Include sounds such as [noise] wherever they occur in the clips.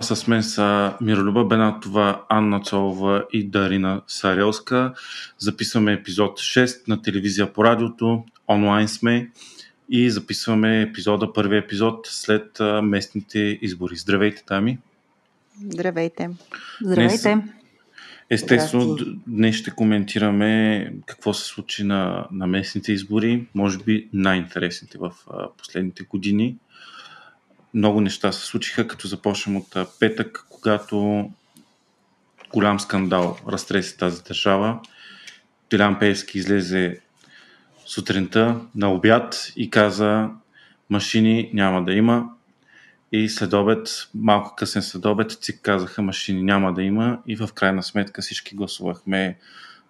С мен са Миролюба Бенатова, Анна Цолова и Дарина Сарелска. Записваме епизод 6 на телевизия по радиото. Онлайн сме и записваме епизода, първи епизод след местните избори. Здравейте, Тами! Здравейте! Здравейте! Днес, естествено, Здрасти. днес ще коментираме какво се случи на, на местните избори, може би най-интересните в последните години много неща се случиха, като започнем от петък, когато голям скандал разтреси тази държава. Делян Пеевски излезе сутринта на обяд и каза машини няма да има. И след обед, малко късен след обед, ЦИК казаха машини няма да има и в крайна сметка всички гласувахме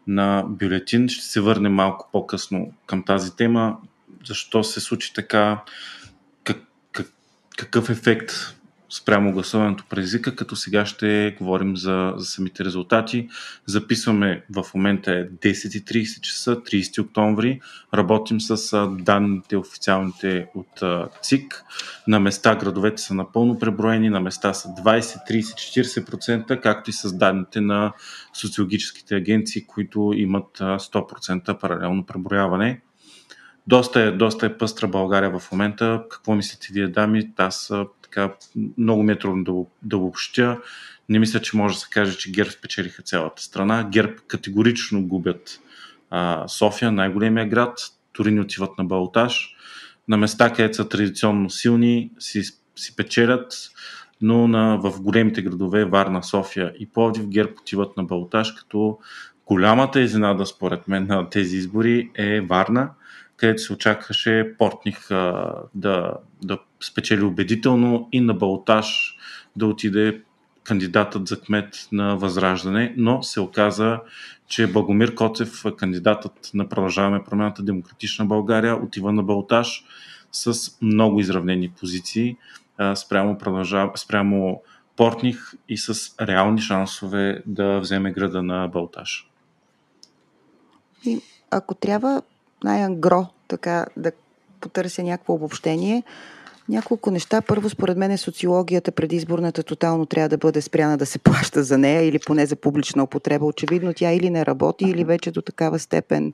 на бюлетин. Ще се върнем малко по-късно към тази тема. Защо се случи така? Какъв ефект спрямо гласуването през езика, като сега ще говорим за, за самите резултати. Записваме в момента е 10.30 часа, 30 октомври. Работим с данните официалните от ЦИК. На места градовете са напълно преброени, на места са 20, 30, 40%, както и с данните на социологическите агенции, които имат 100% паралелно преброяване. Доста е, доста е пъстра България в момента. Какво мислите вие, дами? Аз така, много ми е трудно да, да обобщя. Не мисля, че може да се каже, че ГЕРБ спечелиха цялата страна. ГЕРБ категорично губят а, София, най-големия град. Турини отиват на Балтаж. На места, където са традиционно силни, си, си печелят, но на, в големите градове Варна, София и Пловдив ГЕРБ отиват на Балтаж, като голямата изненада според мен на тези избори е Варна – където се очакваше Портних а, да, да спечели убедително и на Балтаж да отиде кандидатът за кмет на Възраждане, но се оказа, че Благомир Коцев, кандидатът на Продължаваме промената Демократична България, отива на Балтаж с много изравнени позиции а, спрямо, спрямо Портних и с реални шансове да вземе града на Балтаж. И ако трябва най-ангро, така да потърся някакво обобщение. Няколко неща. Първо, според мен, е социологията предизборната тотално трябва да бъде спряна да се плаща за нея или поне за публична употреба. Очевидно тя или не работи, или вече до такава степен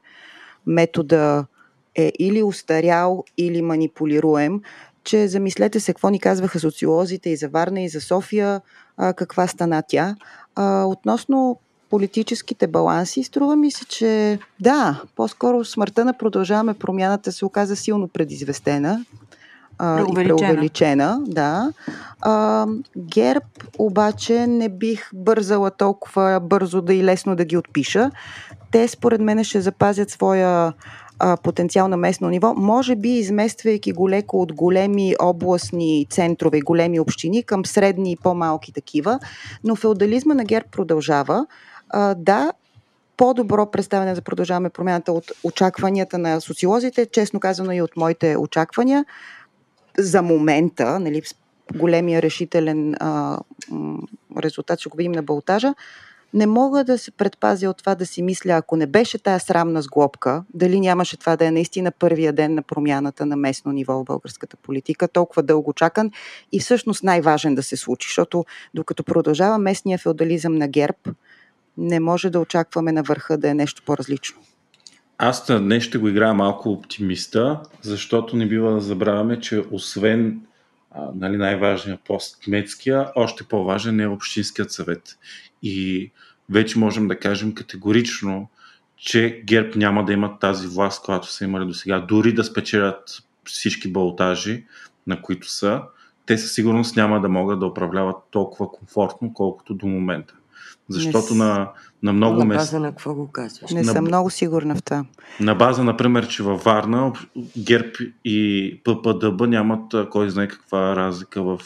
метода е или устарял, или манипулируем, че замислете се какво ни казваха социолозите и за Варна, и за София, а, каква стана тя. А, относно политическите баланси, струва ми се, че да, по-скоро смъртта на продължаваме промяната се оказа силно предизвестена а, и преувеличена. Да. А, ГЕРБ обаче не бих бързала толкова бързо да и лесно да ги отпиша. Те според мен ще запазят своя а, потенциал на местно ниво, може би измествайки го леко от големи областни центрове, големи общини към средни и по-малки такива, но феодализма на ГЕРБ продължава. А, да, по-добро представяне за продължаваме промяната от очакванията на социолозите, честно казано и от моите очаквания. За момента, нали, големия решителен а, резултат ще го видим на Балтажа, не мога да се предпазя от това да си мисля, ако не беше тая срамна сглобка, дали нямаше това да е наистина първия ден на промяната на местно ниво в българската политика, толкова дълго чакан и всъщност най-важен да се случи, защото докато продължава местния феодализъм на ГЕРБ, не може да очакваме на върха да е нещо по-различно. Аз днес ще го играя малко оптимиста, защото не бива да забравяме, че освен а, нали, най-важният пост кметския, още по-важен е Общинският съвет. И вече можем да кажем категорично, че ГЕРБ няма да имат тази власт, която са имали до сега. Дори да спечелят всички болтажи, на които са, те със сигурност няма да могат да управляват толкова комфортно, колкото до момента. Защото не, на, на много места... На база на какво го казваш? Не на, съм много сигурна в това. На база, например, че във Варна ГЕРБ и ППДБ нямат кой знае каква разлика в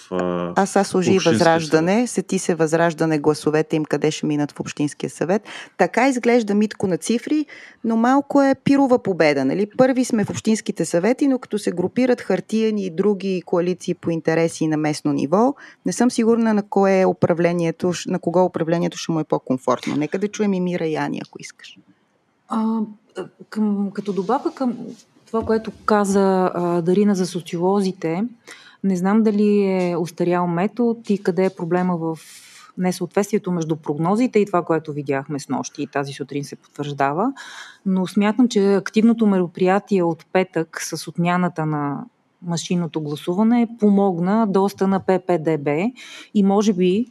Аз са служи Възраждане, сети се Възраждане гласовете им къде ще минат в Общинския съвет. Така изглежда Митко на цифри, но малко е пирова победа. Нали? Първи сме в Общинските съвети, но като се групират хартияни и други коалиции по интереси на местно ниво, не съм сигурна на кое е управлението, на кого управлението ще му е по-комфортно. Нека да чуем и Мира и Ани, ако искаш. А, към, като добавка към това, което каза а, Дарина за социолозите, Не знам дали е устарял метод и къде е проблема в несъответствието между прогнозите и това, което видяхме с нощи и тази сутрин се потвърждава. Но смятам, че активното мероприятие от петък с отмяната на машинното гласуване помогна доста на ППДБ и може би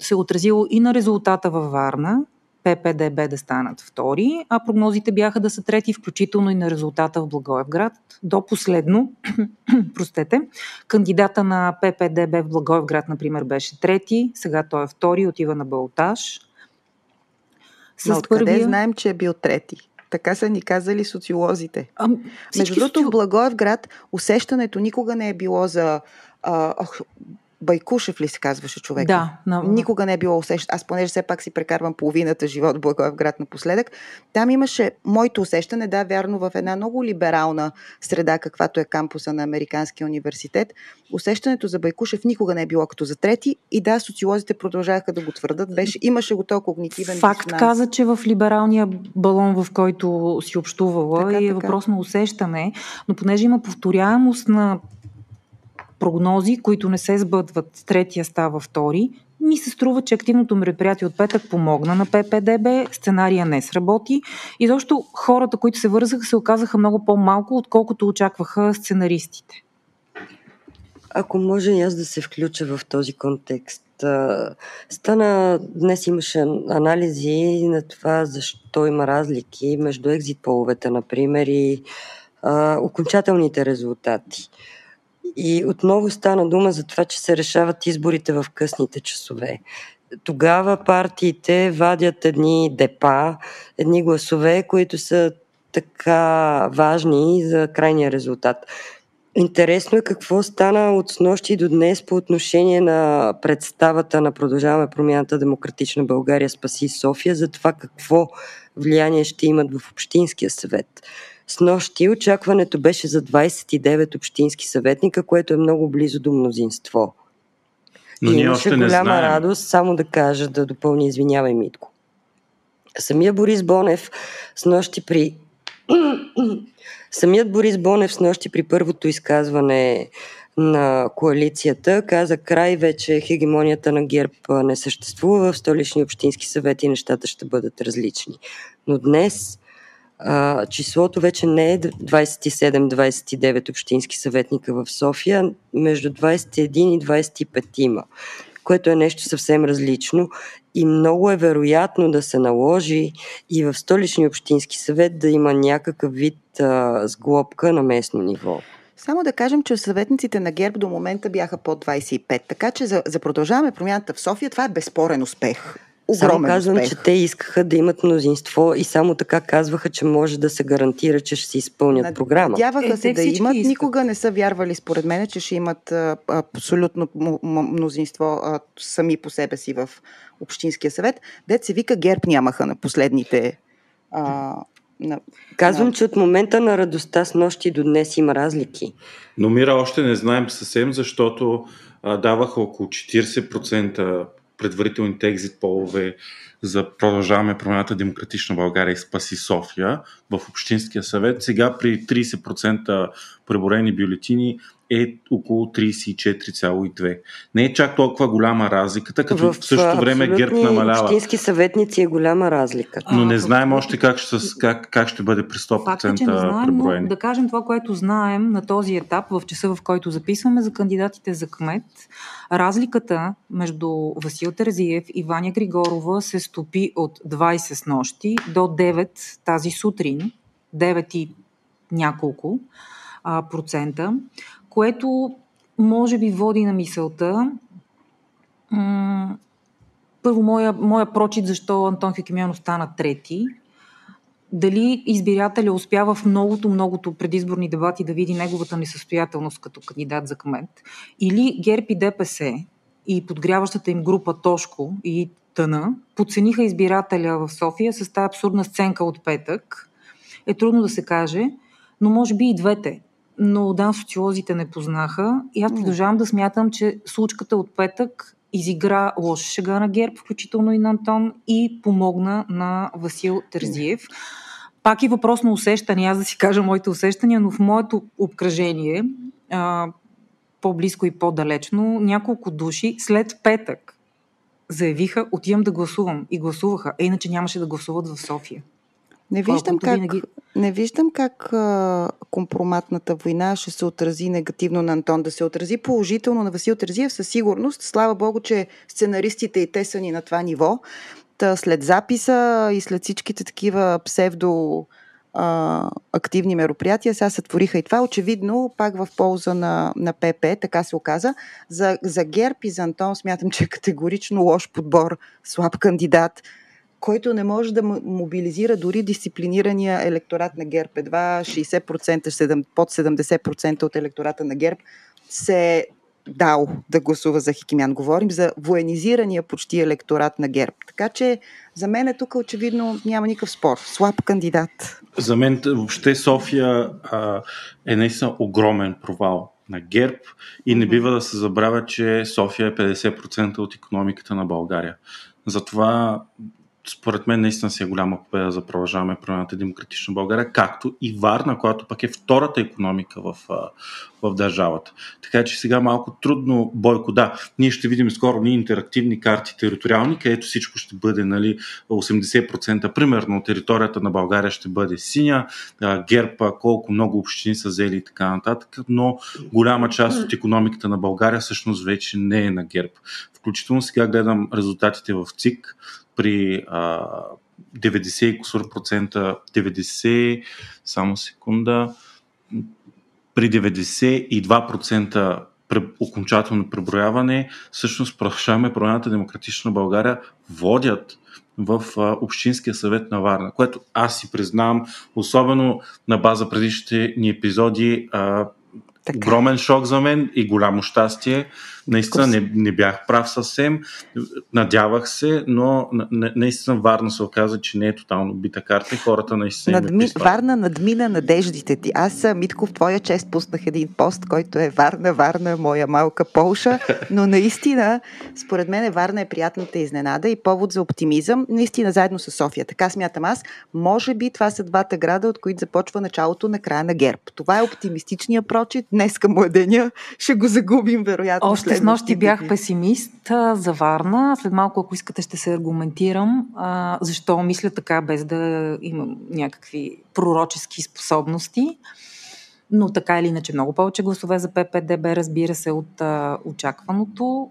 се е отразило и на резултата във Варна, ППДБ да станат втори, а прогнозите бяха да са трети, включително и на резултата в Благоевград. До последно, [clears throat] простете, кандидата на ППДБ в Благоевград, например, беше трети, сега той е втори, отива на Балтаж. С Но откъде първия... знаем, че е бил трети? Така са ни казали социолозите. А, Между другото, соци... в Благоевград усещането никога не е било за а, ох, Байкушев ли се казваше човек? Да. На... Никога не е било усещане. Аз понеже все пак си прекарвам половината живот в Благоевград напоследък. Там имаше моето усещане, да, вярно, в една много либерална среда, каквато е кампуса на Американския университет. Усещането за Байкушев никога не е било като за трети и да, социолозите продължаваха да го твърдат. Беше, имаше го толкова когнитивен Факт дисонанс. каза, че в либералния балон, в който си общувала, така, и е така. въпрос на усещане, но понеже има повторяемост на прогнози, които не се сбъдват, третия става втори, ми се струва, че активното мероприятие от петък помогна на ППДБ, сценария не сработи и защо хората, които се вързаха, се оказаха много по-малко, отколкото очакваха сценаристите. Ако може и аз да се включа в този контекст. Стана, днес имаше анализи на това защо има разлики между екзит половете, например, и а, окончателните резултати. И отново стана дума за това, че се решават изборите в късните часове. Тогава партиите вадят едни депа, едни гласове, които са така важни за крайния резултат. Интересно е какво стана от снощи до днес по отношение на представата на Продължаваме промяната Демократична България Спаси София за това какво влияние ще имат в Общинския съвет. С нощи очакването беше за 29 общински съветника, което е много близо до мнозинство. Но и ние още не голяма знаем. радост, само да кажа, да допълни, извинявай, Митко. Самия Борис Бонев с нощи при... [clears throat] Самият Борис Бонев с нощи при първото изказване на коалицията каза край вече хегемонията на ГЕРБ не съществува в столични общински съвети и нещата ще бъдат различни. Но днес а, числото вече не е 27-29 общински съветника в София, между 21 и 25 има, което е нещо съвсем различно. И много е вероятно да се наложи и в столичния общински съвет да има някакъв вид а, сглобка на местно ниво. Само да кажем, че съветниците на ГЕРБ до момента бяха под 25, така че за, за продължаваме промяната в София, това е безспорен успех огромен Само казвам, успех. че те искаха да имат мнозинство и само така казваха, че може да се гарантира, че ще си изпълнят Над... програма. Надяваха е, се да имат. Искат. Никога не са вярвали, според мен, че ще имат а, абсолютно мнозинство а, сами по себе си в Общинския съвет. Дет се вика ГЕРБ нямаха на последните а, на, Казвам, на... че от момента на радостта с нощи до днес има разлики. Но Мира още не знаем съвсем, защото а, даваха около 40% предварителните екзит полове за продължаваме промената Демократична България и Спаси София в Общинския съвет. Сега при 30% преборени бюлетини е около 34,2. Не е чак толкова голяма разликата, като в, в същото време ГЕРБ намалява. общински съветници е голяма разлика. Но не знаем още как ще, как, как ще бъде при 100% Факт е, че не знаем, преброени. Но да кажем това, което знаем на този етап, в часа в който записваме за кандидатите за кмет, разликата между Васил Терзиев и Ваня Григорова се стопи от 20 с нощи до 9 тази сутрин, 9 и няколко а, процента което може би води на мисълта. Първо, моя, моя прочит, защо Антон Хикемянов стана трети. Дали избирателя успява в многото, многото предизборни дебати да види неговата несъстоятелност като кандидат за кмет, или ГЕРБ и ДПС и подгряващата им група Тошко и Тъна подцениха избирателя в София с тази абсурдна сценка от петък, е трудно да се каже, но може би и двете но да, социолозите не познаха и аз продължавам да смятам, че случката от петък изигра лоша шега на ГЕРБ, включително и на Антон, и помогна на Васил Терзиев. Пак и въпрос на усещане, аз да си кажа моите усещания, но в моето обкръжение а, по-близко и по-далечно, няколко души след петък заявиха, отивам да гласувам. И гласуваха. А иначе нямаше да гласуват в София. Не виждам как, винаги... не виждам как а, компроматната война ще се отрази негативно на Антон, да се отрази положително на Васил Терзиев със сигурност. Слава Богу, че сценаристите и те са ни на това ниво. Та след записа и след всичките такива псевдо а, активни мероприятия. Сега сътвориха и това. Очевидно, пак в полза на, на ПП, така се оказа. За, за ГЕРБ и за Антон смятам, че е категорично лош подбор, слаб кандидат, който не може да мобилизира дори дисциплинирания електорат на ГЕРБ. Едва 60%, под 70% от електората на ГЕРБ се дал да гласува за Хикимян. Говорим за военизирания почти електорат на ГЕРБ. Така че за мен е тук очевидно няма никакъв спор. Слаб кандидат. За мен въобще София а, е наистина огромен провал на ГЕРБ и не бива да се забравя, че София е 50% от економиката на България. Затова според мен наистина си е голяма победа за продължаваме промяната демократична България, както и Варна, която пък е втората економика в, в държавата. Така че сега малко трудно, Бойко, да, ние ще видим скоро ние интерактивни карти териториални, където всичко ще бъде нали, 80% примерно територията на България ще бъде синя, ГЕРБ колко много общини са взели и така нататък, но голяма част от економиката на България всъщност вече не е на ГЕРБ. Включително сега гледам резултатите в ЦИК, при а, 90 и кусор процента, 90, само секунда, при 92% окончателно преброяване, всъщност продължаваме промяната Демократична България водят в а, Общинския съвет на Варна, което аз си признавам, особено на база предишните ни епизоди, а, така. Огромен шок за мен и голямо щастие. Наистина не, не бях прав съвсем. Надявах се, но наистина Варна се оказа, че не е тотално бита карта и хората наистина. Надми... Варна надмина надеждите ти. Аз, Митко, в твоя чест пуснах един пост, който е Варна, Варна, моя малка Полша, но наистина, според мен, Варна е приятната изненада и повод за оптимизъм, наистина заедно с София. Така смятам аз. Може би това са двата града, от които започва началото на края на ГЕРБ. Това е оптимистичния прочит. Днеска му е деня. Ще го загубим, вероятно. Още с нощи бях песимист а, за Варна. След малко, ако искате, ще се аргументирам а, защо мисля така, без да имам някакви пророчески способности. Но така или иначе много повече гласове за ППДБ, разбира се, от а, очакваното.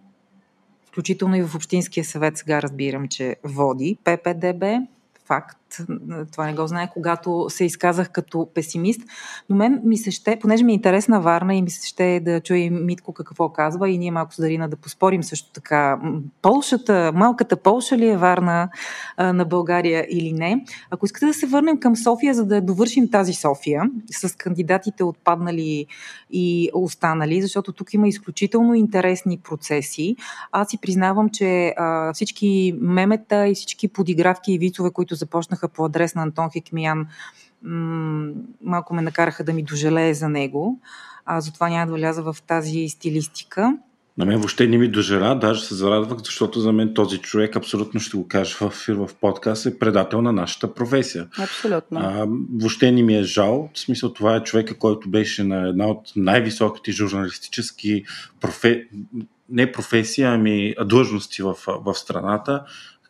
Включително и в Общинския съвет сега разбирам, че води ППДБ. Факт това не го знае, когато се изказах като песимист. Но мен ми се ще, понеже ми е интересна Варна и ми се ще да чуем Митко какво казва и ние малко с Дарина да поспорим също така. Полшата, малката Полша ли е Варна а, на България или не? Ако искате да се върнем към София, за да довършим тази София с кандидатите отпаднали и останали, защото тук има изключително интересни процеси. Аз си признавам, че а, всички мемета и всички подигравки и вицове, които започнах писаха по адрес на Антон Хикмиян, малко ме накараха да ми дожалее за него. А, затова няма да вляза в тази стилистика. На мен въобще не ми дожера, даже се зарадвах, защото за мен този човек, абсолютно ще го кажа в ефир в подкаст, е предател на нашата професия. Абсолютно. А, въобще не ми е жал. В смисъл това е човека, който беше на една от най-високите журналистически профе... не професия, ами длъжности в, в страната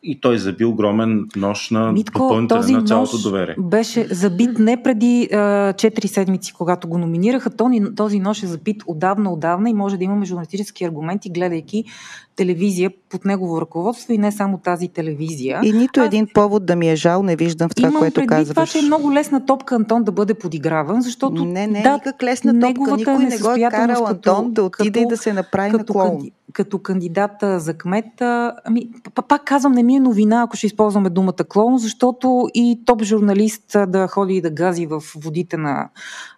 и той заби огромен нож на допълнителен на цялото доверие. беше забит не преди а, 4 седмици, когато го номинираха. Този, този нож е забит отдавна, отдавна и може да имаме журналистически аргументи, гледайки телевизия под негово ръководство и не само тази телевизия. И нито Аз... един повод да ми е жал не виждам в това, Имам което казваш. това, че е много лесна топка Антон да бъде подиграван, защото не, не, да, никак лесна топка. Никой не го е карал Антон да отиде като, и да се направи като, на клоун. Като кандидата за кмет, ами, пак казвам, не ми е новина, ако ще използваме думата клоун, защото и топ журналист да ходи и да гази в водите на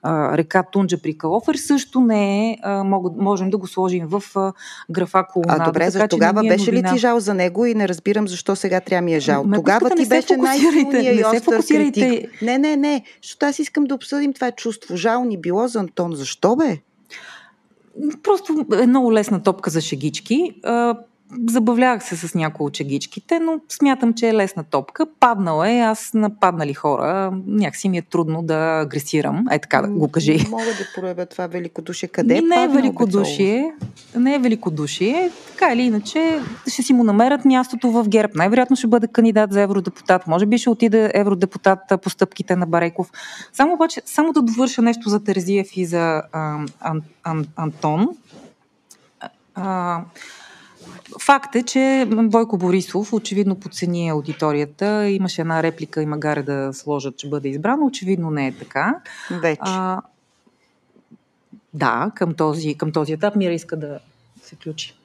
а, река Тунджа при Калофер също не е, а, можем да го сложим в а, графа клоунада. А добре, за тогава е беше ли ти жал за него и не разбирам защо сега трябва ми е жал. Ме тогава ти беше най-силният и остър критик. Не, не, не, защото аз искам да обсъдим това чувство. Жал ни било за Антон. Защо бе? Просто е много лесна топка за шегички забавлявах се с някои от чегичките, но смятам, че е лесна топка. Паднала е, аз на паднали хора някакси ми е трудно да агресирам. Е така да го кажи. Мога да проявя това великодушие. Къде е не е великодушие. Не е великодушие. Така или иначе ще си му намерят мястото в ГЕРБ. Най-вероятно ще бъде кандидат за евродепутат. Може би ще отиде евродепутат по стъпките на Бареков. Само обаче, само да довърша нещо за Терезиев и за а, ан, ан, Антон. А, Факт е, че Бойко Борисов очевидно подцени аудиторията. Имаше една реплика и магаре да сложат, че бъде избран. Очевидно не е така. Вече. А, да, към този, към този етап Мира иска да се включи.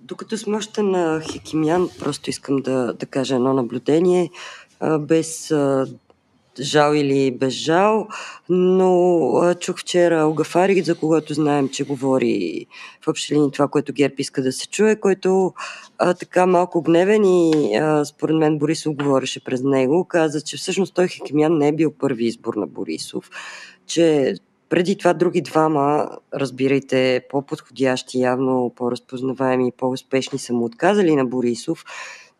Докато сме още на Хекимян, просто искам да, да кажа едно наблюдение. Без жал или без жал, но чух вчера Огафари, за когото знаем, че говори в общи линии това, което ГЕРБ иска да се чуе, който а, така малко гневен и а, според мен Борисов говореше през него, каза, че всъщност той Хекимян не е бил първи избор на Борисов, че преди това други двама, разбирайте, по-подходящи, явно по-разпознаваеми и по-успешни са му отказали на Борисов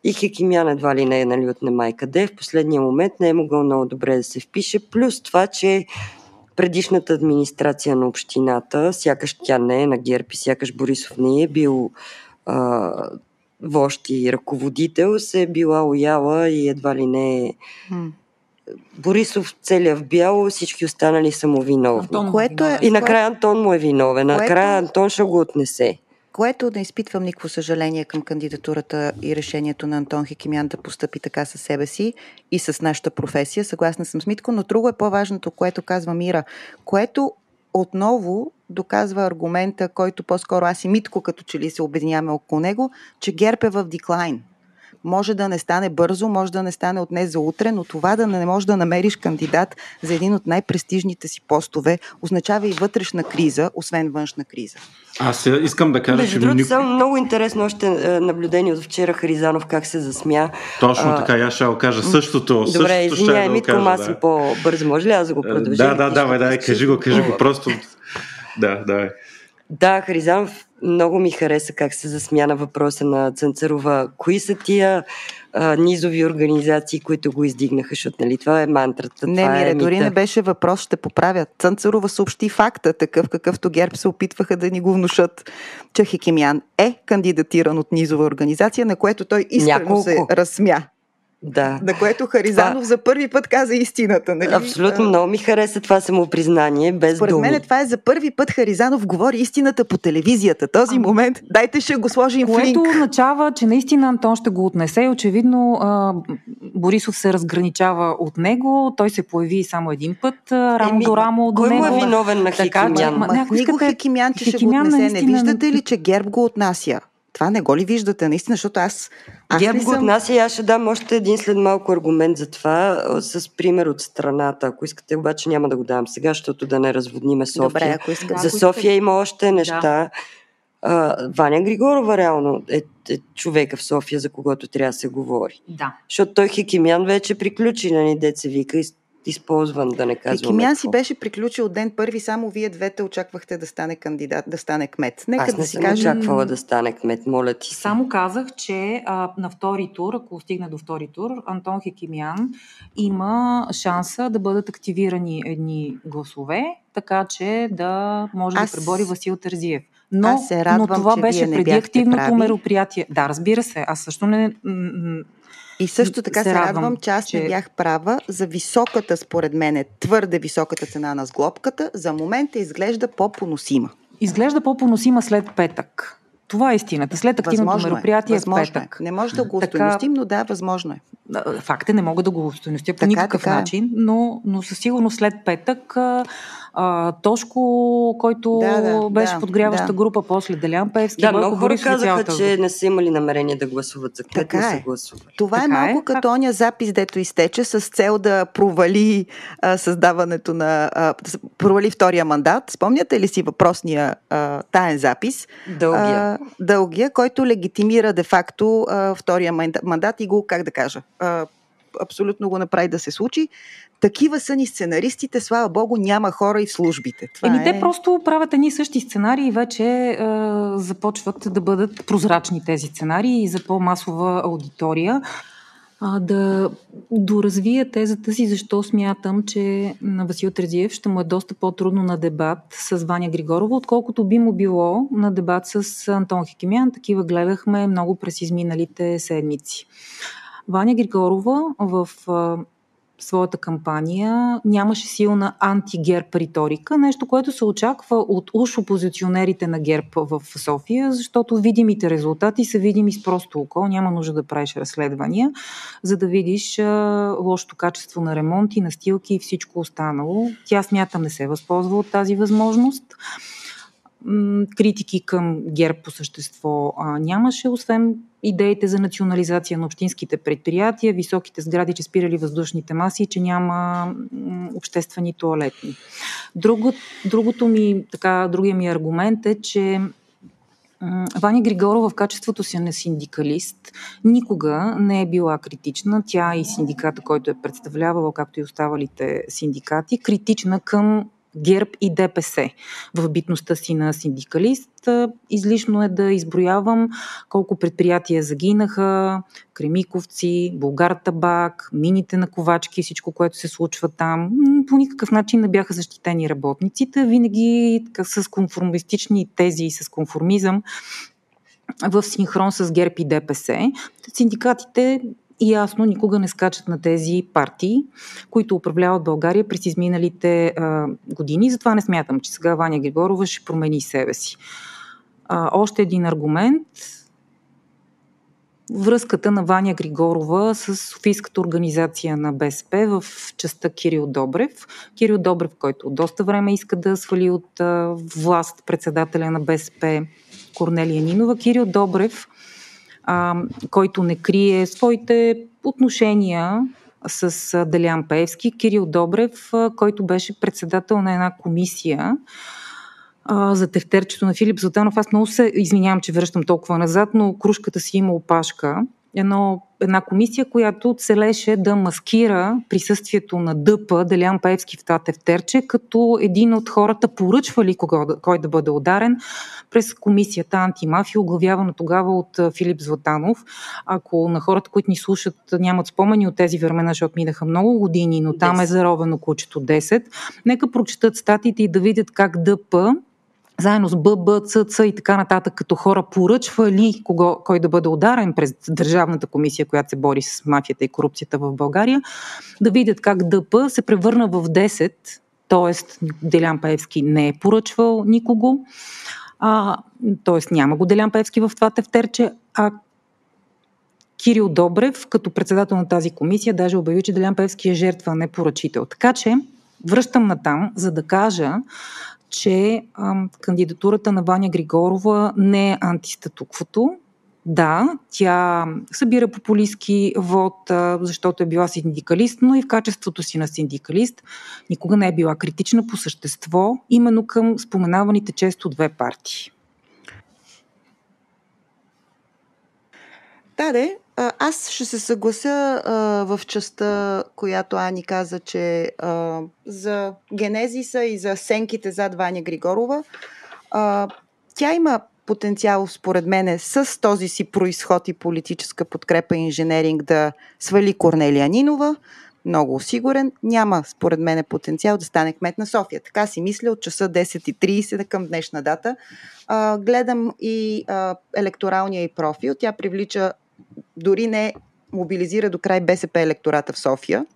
и Хекимян едва ли не е нали, от немай къде. В последния момент не е могъл много добре да се впише. Плюс това, че предишната администрация на общината, сякаш тя не е на ГЕРБ и сякаш Борисов не е бил а, вожд и ръководител, се е била уяла и едва ли не е Борисов целия в бяло, всички останали са му виновни. което е, и накрая Антон му е виновен. Което... Накрая Антон ще го отнесе което не изпитвам никакво съжаление към кандидатурата и решението на Антон Хикимян да постъпи така със себе си и с нашата професия. Съгласна съм с Митко, но друго е по-важното, което казва Мира, което отново доказва аргумента, който по-скоро аз и Митко като че ли се обединяваме около него, че ГЕРБ е в деклайн. Може да не стане бързо, може да не стане от днес за утре, но това да не можеш да намериш кандидат за един от най-престижните си постове означава и вътрешна криза, освен външна криза. Аз искам да кажа, Между че... Другото, никой... само много интересно още е, наблюдение от вчера Харизанов как се засмя. Точно а... така, аз ще кажа същото. Добре, същото извиняй, да Митко, аз съм по-бързо. Може ли аз да го продължа? Да, да, давай, давай, кажи го, кажи го, просто... Да, давай. Да, Харизанов много ми хареса как се засмя на въпроса на Цънцарова. Кои са тия а, низови организации, които го издигнаха, защото нали, това е мантрата. Не, това Мире, е дори не беше въпрос, ще поправят. Цънцарова съобщи факта, такъв какъвто ГЕРБ се опитваха да ни го внушат, че Хикимян е кандидатиран от низова организация, на което той искрено Няколко. се разсмя. Да. На което Харизанов това... за първи път каза истината. Нали? Абсолютно, много ми хареса това самопризнание, без Според думи. мен това е за първи път Харизанов говори истината по телевизията. Този а, момент, дайте ще го сложим което в линк. Което означава, че наистина Антон ще го отнесе. Очевидно а, Борисов се разграничава от него. Той се появи само един път, рамо Еми, до рамо до кой него. Кой му е виновен на Хикимян? Така, Ма, Него Хикимян, че Хикимян ще го отнесе. Наистина... Не виждате ли, че ГЕРБ го отнася? Това не го ли виждате, наистина, защото аз... аз Герб го съм... отнася и аз ще дам още един след малко аргумент за това, с пример от страната. Ако искате, обаче няма да го дам сега, защото да не разводниме София. Добре, ако искате. За София има още неща. Да. А, Ваня Григорова реално е, е човека в София, за когото трябва да се говори. Да. Защото той Хикимян вече приключи, нали, деца вика, и използван, да не казвам. Кимян си беше приключил ден първи, само вие двете очаквахте да стане кандидат, да стане кмет. Нека Аз не да си съм кажем... очаквала да стане кмет, моля ти. Само казах, че а, на втори тур, ако стигне до втори тур, Антон Хекимян има шанса да бъдат активирани едни гласове, така че да може Аз... да пребори Васил Тързиев. Но, аз се радвам, но това че беше вие преди активното прави. мероприятие. Да, разбира се. Аз също не, и също така се, се радвам, радвам, че аз че... не бях права за високата, според мен, е твърде високата цена на сглобката. За момента изглежда по-поносима. Изглежда по-поносима след петък. Това е истината. След активното възможно е. мероприятие е, възможно в петък. Е. Не може да го устойностим, но да, възможно е. Факт е, не мога да го устойностя по така, никакъв така е. начин, но, но със сигурност след петък а, Тошко, който да, да, беше да, подгряваща да. група, после Делян Певски. Да, много хора казаха, че не са имали намерение да гласуват за така не е. са гласували. Това е така е малко е, като оня запис, дето изтече с цел да провали а, създаването на... А, провали втория мандат. Спомняте ли си въпросния а, таен запис? Дългия. А, дългия, който легитимира де-факто а, втория мандат и го, как да кажа, а, абсолютно го направи да се случи. Такива са ни сценаристите, слава богу, няма хора и в службите. Това Еми, е... те просто правят едни същи сценарии и вече е, започват да бъдат прозрачни тези сценарии и за по-масова аудитория а, да доразвия тезата си, защо смятам, че на Васил Трезиев ще му е доста по-трудно на дебат с Ваня Григорова, отколкото би му било на дебат с Антон Хикимян. Такива гледахме много през изминалите седмици. Ваня Григорова в своята кампания нямаше силна антигерб риторика, нещо, което се очаква от уж опозиционерите на герб в София, защото видимите резултати са видими с просто око, няма нужда да правиш разследвания, за да видиш а, лошото качество на ремонти, настилки и всичко останало. Тя смятам не се възползва от тази възможност критики към ГЕРБ по същество а, нямаше, освен идеите за национализация на общинските предприятия, високите сгради, че спирали въздушните маси, че няма обществени туалетни. Друго, другото ми, така, другия ми аргумент е, че Ваня Григорова в качеството си на синдикалист никога не е била критична. Тя и синдиката, който е представлявала, както и оставалите синдикати, критична към ГЕРБ и ДПС в битността си на синдикалист. Излишно е да изброявам колко предприятия загинаха, Кремиковци, Българ Табак, мините на ковачки, всичко, което се случва там. По никакъв начин не бяха защитени работниците. Винаги с конформистични тези и с конформизъм в синхрон с ГЕРБ и ДПС. Синдикатите и ясно никога не скачат на тези партии, които управляват България през изминалите а, години. Затова не смятам, че сега Ваня Григорова ще промени себе си. А, още един аргумент връзката на Ваня Григорова с Софийската организация на БСП в частта Кирил Добрев. Кирил Добрев, който доста време иска да свали от власт председателя на БСП Корнелия Нинова. Кирил Добрев а, който не крие своите отношения с Делян Пеевски, Кирил Добрев, който беше председател на една комисия а, за тефтерчето на Филип Златанов. Аз много се извинявам, че връщам толкова назад, но кружката си има опашка едно, една комисия, която целеше да маскира присъствието на ДП, Делян Паевски в това тефтерче, като един от хората поръчвали кого, кой да бъде ударен през комисията антимафия, оглавявана тогава от Филип Златанов. Ако на хората, които ни слушат, нямат спомени от тези времена, защото минаха много години, но там 10. е заровено кучето 10, нека прочитат статиите и да видят как ДП заедно с ББ, ЦЦ и така нататък, като хора поръчва ли кого, кой да бъде ударен през Държавната комисия, която се бори с мафията и корупцията в България, да видят как ДП се превърна в 10, т.е. Делян Паевски не е поръчвал никого, т.е. няма го Делян Паевски в това тефтерче, а Кирил Добрев, като председател на тази комисия, даже обяви, че Делян Певски е жертва, а не поръчител. Така че, връщам на там, за да кажа, че а, кандидатурата на Ваня Григорова не е антистатуквото. Да, тя събира популистски вод, защото е била синдикалист, но и в качеството си на синдикалист никога не е била критична по същество, именно към споменаваните често две партии. Да. Аз ще се съглася а, в частта, която Ани каза, че а, за генезиса и за сенките зад Ваня Григорова, а, тя има потенциал, според мен, с този си происход и политическа подкрепа и инженеринг да свали Корнелия Нинова. Много сигурен. Няма, според мен, потенциал да стане кмет на София. Така си мисля от часа 10.30 към днешна дата. А, гледам и а, електоралния и профил. Тя привлича дори не мобилизира до край БСП електората в София,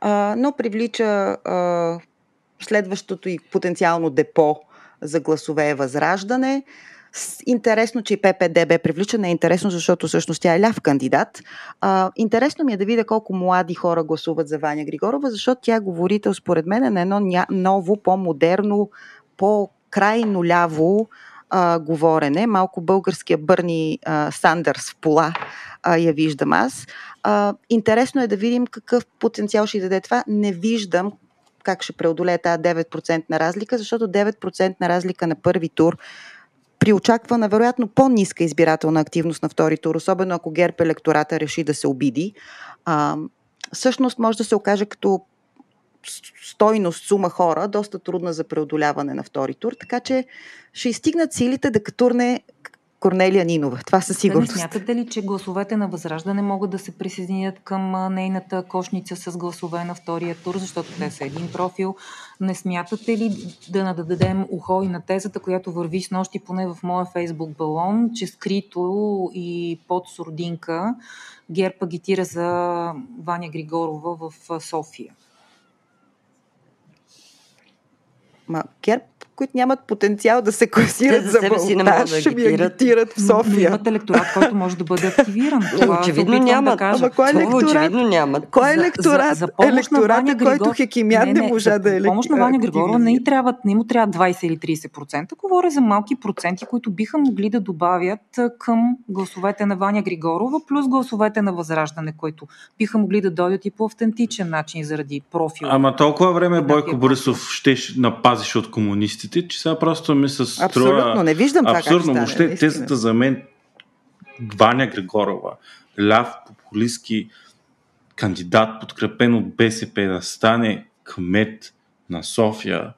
а, но привлича а, следващото и потенциално депо за гласове е Възраждане. Интересно, че и ППД бе привличана. Е интересно, защото всъщност тя е ляв кандидат. А, интересно ми е да видя колко млади хора гласуват за Ваня Григорова, защото тя е говорител, според мен, на едно ново, по-модерно, по-крайно ляво а, говорене. Малко българския Бърни а, Сандърс в пола а, я виждам аз. А, интересно е да видим какъв потенциал ще даде това. Не виждам как ще преодолее тази 9% на разлика, защото 9% на разлика на първи тур при очаквана, вероятно, по-ниска избирателна активност на втори тур, особено ако ГЕРБ електората реши да се обиди, а, всъщност може да се окаже като стойност, сума хора, доста трудна за преодоляване на втори тур, така че ще изстигнат силите да катурне Корнелия Нинова. Това със сигурност. Не смятате ли, че гласовете на Възраждане могат да се присъединят към нейната кошница с гласове на втория тур, защото те са един профил? Не смятате ли да нададем ухо и на тезата, която върви с нощи, поне в моя фейсбук балон, че скрито и под сурдинка ГЕРБ агитира за Ваня Григорова в София? Ма, ГЕРБ които нямат потенциал да се класират за, за балотаж, да ще ми агитират в София. Имат електорат, който може да бъде активиран. Това очевидно нямат. Да Ама кой е електорат? Очевидно нямат. Кой е електорат? За, за, за електората, който Хекимян не, не, можа да е Помощ на Ваня Григорова не, трябва, не му трябва 20 или 30%. Говоря за малки проценти, които биха могли да добавят към гласовете на Ваня Григорова, плюс гласовете на Възраждане, които биха могли да дойдат и по автентичен начин заради профила. Ама толкова време Бойко Борисов ще напазиш от комунисти комунистите, че сега просто ми се струва... Абсолютно, не виждам това Абсурдно, въобще стане, тезата за мен Ваня Григорова, ляв популистски кандидат, подкрепен от БСП да стане кмет на София,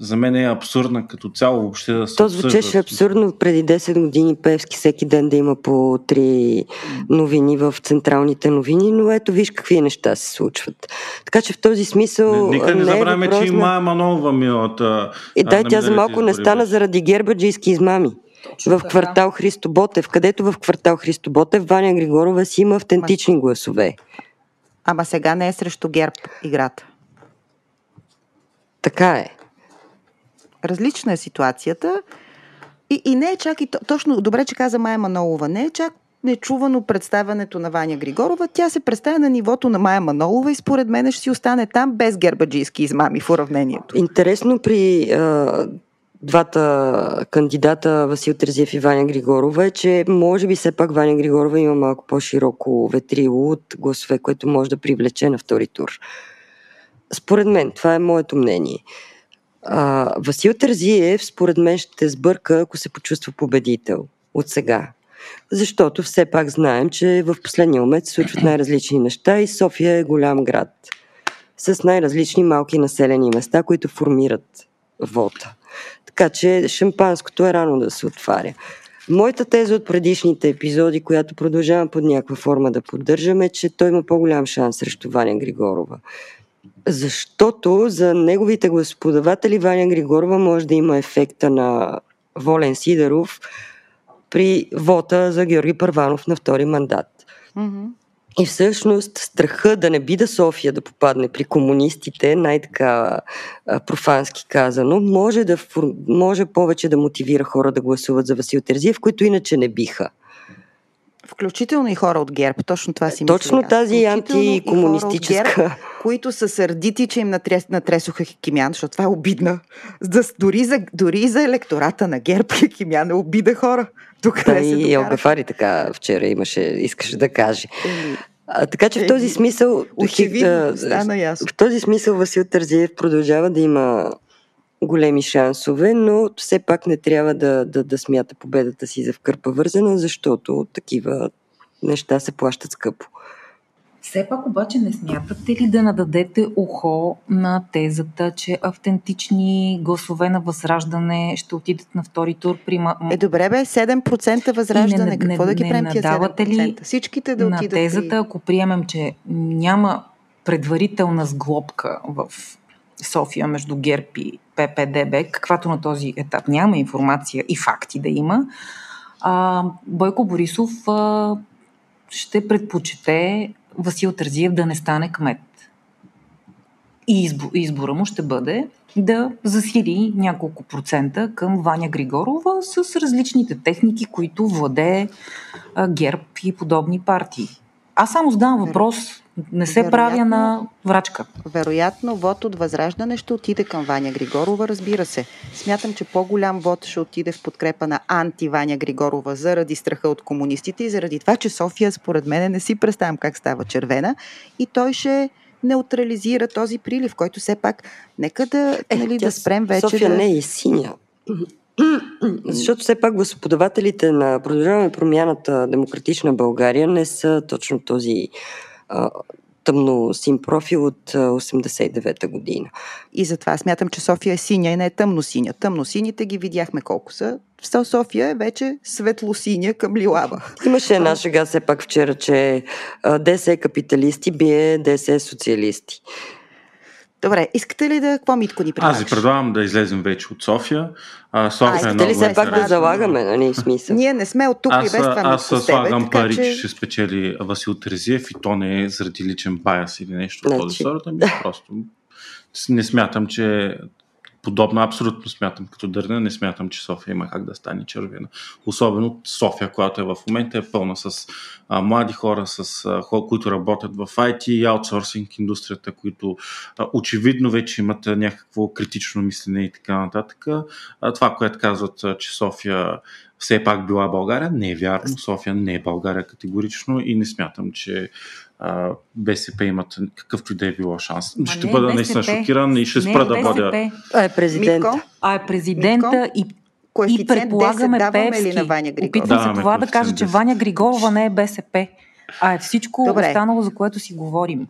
за мен е абсурдна като цяло въобще да се То звучеше абсурдно преди 10 години Певски всеки ден да има по три новини в централните новини, но ето виж какви неща се случват. Така че в този смисъл... Не, нека не, не забравяме, е че и Майя Манолова миналата... И дай, тя за малко не стана заради гербаджийски измами. Точно в квартал Христо Ботев, където в квартал Христо Ботев Ваня Григорова си има автентични гласове. Ама сега не е срещу ГЕРБ играта. Така е. Различна е ситуацията. И, и не е чак и точно, добре, че каза Майя Манолова, не е чак нечувано представянето на Ваня Григорова. Тя се представя на нивото на Майя Манолова и според мен ще си остане там без гербаджийски измами в уравнението. Интересно при а, двата кандидата Васил Терзиев и Ваня Григорова е, че може би все пак Ваня Григорова има малко по-широко ветрило от гласове, което може да привлече на втори тур. Според мен, това е моето мнение. А, Васил Тързиев, според мен, ще сбърка, ако се почувства победител от сега. Защото все пак знаем, че в последния момент се случват най-различни неща и София е голям град с най-различни малки населени места, които формират вода. Така че шампанското е рано да се отваря. Моята теза от предишните епизоди, която продължавам под някаква форма да поддържаме, е, че той има по-голям шанс срещу Ваня Григорова. Защото за неговите господаватели Ваня Григорова може да има ефекта на Волен Сидеров при вота за Георги Първанов на втори мандат. Mm-hmm. И всъщност страха да не би да София да попадне при комунистите, най-така профански казано, може, да, може повече да мотивира хора да гласуват за Васил Терзиев, които иначе не биха. Включително и хора от ГЕРБ, точно това си Точно мисля. тази антикомунистическа. ГЕРБ, които са сърдити, че им натрес, натресоха Хикимян, защото това е обидна. Дори за, дори за електората на ГЕРБ Хикимян е обида хора. Тук да, и Елгафари така вчера имаше, искаше да каже. А, така че в този смисъл... Очевидно, стана ясно. В този смисъл Васил Тързиев продължава да има големи шансове, но все пак не трябва да, да, да смята победата си за вкърпа вързана, защото такива неща се плащат скъпо. Все пак обаче не смятате ли да нададете ухо на тезата, че автентични гласове на възраждане ще отидат на втори тур при... Е, добре бе, 7% възраждане. Не, Какво не, да ги правим тия 7%? Ли Всичките да на отидат тезата, при... ако приемем, че няма предварителна сглобка в София между ГЕРБ и ППДБ, каквато на този етап няма информация и факти да има, а, Бойко Борисов а, ще предпочете Васил Тързиев да не стане кмет. И избор, избора му ще бъде да засили няколко процента към Ваня Григорова с различните техники, които владее ГЕРБ и подобни партии. Аз само задавам въпрос, не се вероятно, правя на врачка. Вероятно, вод от възраждане ще отиде към Ваня Григорова, разбира се. Смятам, че по-голям вод ще отиде в подкрепа на анти-Ваня Григорова заради страха от комунистите и заради това, че София, според мен, не си представям как става червена и той ще неутрализира този прилив, който все пак, нека да, е, нали, да спрем вече. София да... не е и синя. [clears throat] Защото все пак гласоподавателите на Продължаваме промяната Демократична България не са точно този а, тъмно син профил от 89-та година. И затова смятам, че София е синя и не е тъмно синя. Тъмно сините ги видяхме колко са. В София е вече светло-синя към лилава. Имаше една шега все пак вчера, че ДС е капиталисти, бие ДС е социалисти. Добре, искате ли да... Какво Митко ни предлагаш? Аз ви предлагам да излезем вече от София. А, София а, е ли все пак да залагаме, нали, смисъл? Ние не сме от тук аз, и без това Аз с слагам тебе, пари, че... че ще спечели Васил Терезиев и то не е заради личен баяс или нещо от този сорта, ми просто не смятам, че подобно абсолютно смятам като дърна, не смятам, че София има как да стане червена. Особено София, която е в момента е пълна с а, млади хора, с а, хора, които работят в IT и аутсорсинг индустрията, които а, очевидно вече имат някакво критично мислене и така нататък. А, това, което казват, а, че София все пак била България, не е вярно. София не е България категорично и не смятам, че а, БСП имат какъвто и да е било шанс. Ма ще не, бъда БСП. наистина шокиран и ще спра да водя. А е президент. Митко? А е президента и и Коефициент предполагаме 10 даваме Певски. ли на Ваня? Опитвам се Даваме това да кажа, че 10. Ваня Григорова не е БСП, а е всичко Добре. останало, за което си говорим.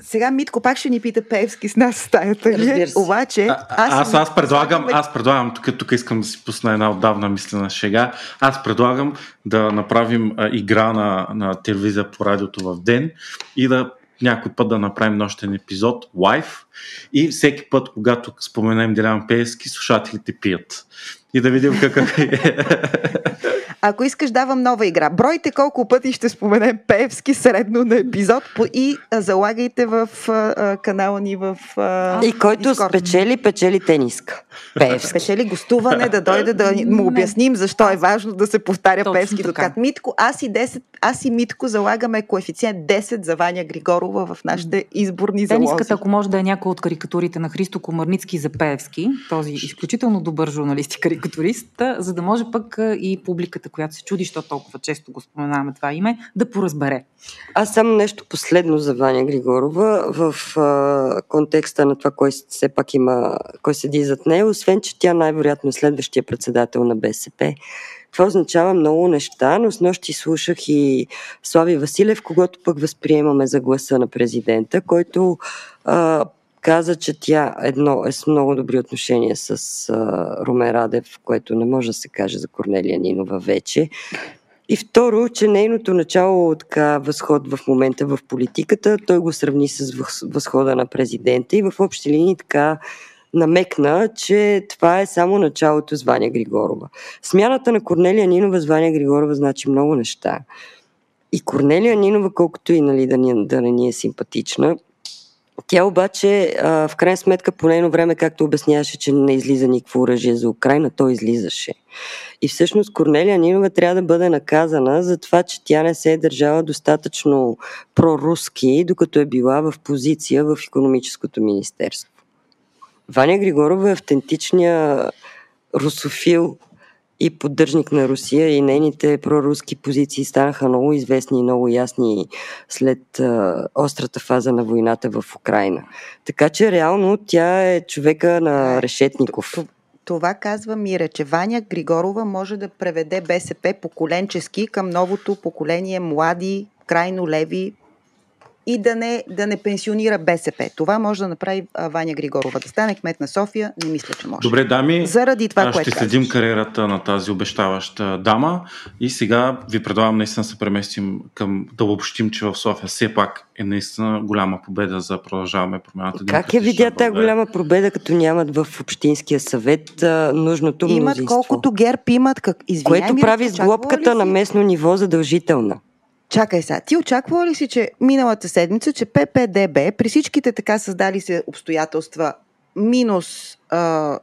Сега Митко пак ще ни пита Певски с нас стаята. ли? Се. Обаче, А, аз, аз, предлагам, аз предлагам, тук, тук искам да си пусна една отдавна мислена шега, аз предлагам да направим а, игра на, на телевизия по радиото в ден и да някой път да направим нощен епизод, лайв, и всеки път, когато споменем Делян Пеевски, слушателите пият. И да видим какъв е. Ако искаш, давам нова игра. Бройте колко пъти ще споменем Певски средно на епизод и залагайте в канала ни в И който Discord. спечели, печели тениска. Певски. Спечели гостуване, да дойде да му обясним защо е важно да се повтаря Точно Певски така. доткат. Митко, аз и, 10, аз и Митко залагаме коефициент 10 за Ваня Григорова в нашите изборни залози. Тениската, ако може да е някоя от карикатурите на Христо Комарницки за Пеевски, този изключително добър журналист и карикатурист, а, за да може пък и публиката, която се чуди, що толкова често го споменаваме това име, да поразбере. Аз само нещо последно за Ваня Григорова в а, контекста на това, кой все пак има, кой седи зад нея, освен, че тя най-вероятно е следващия председател на БСП. Това означава много неща, но с нощи слушах и Слави Василев, когато пък възприемаме за гласа на президента, който а, каза, че тя едно е с много добри отношения с а, Румен Радев, което не може да се каже за Корнелия Нинова вече. И второ, че нейното начало така възход в момента в политиката, той го сравни с въз- възхода на президента и в общи линии така намекна, че това е само началото с Ваня Григорова. Смяната на Корнелия Нинова с Ваня Григорова значи много неща. И Корнелия Нинова, колкото и нали, да, ни, да не ни е симпатична, тя обаче, а, в крайна сметка, по нейно време, както обясняваше, че не излиза никакво оръжие за Украина, то излизаше. И всъщност Корнелия Нинова трябва да бъде наказана за това, че тя не се е държала достатъчно проруски, докато е била в позиция в економическото министерство. Ваня Григорова е автентичния русофил и поддържник на Русия и нейните проруски позиции станаха много известни и много ясни след а, острата фаза на войната в Украина. Така че реално тя е човека на Решетников. Това казва Мира, че Ваня Григорова може да преведе БСП поколенчески към новото поколение млади, крайно леви и да не, да не пенсионира БСП. Това може да направи а, Ваня Григорова. Да стане кмет на София, не мисля, че може. Добре, дами, Заради това, което ще следим казваш. кариерата на тази обещаваща дама и сега ви предлагам наистина да се преместим към да обобщим, че в София все пак е наистина голяма победа за продължаваме промяната. Как я видя тази голяма победа, като нямат в Общинския съвет а, нужното Имат мнозинство? колкото ГЕРБ имат. Как... Извиняй, Което Мира, прави сглобката на местно ниво задължителна. Чакай сега, ти очаквала ли си, че миналата седмица, че ППДБ при всичките така създали се обстоятелства минус а,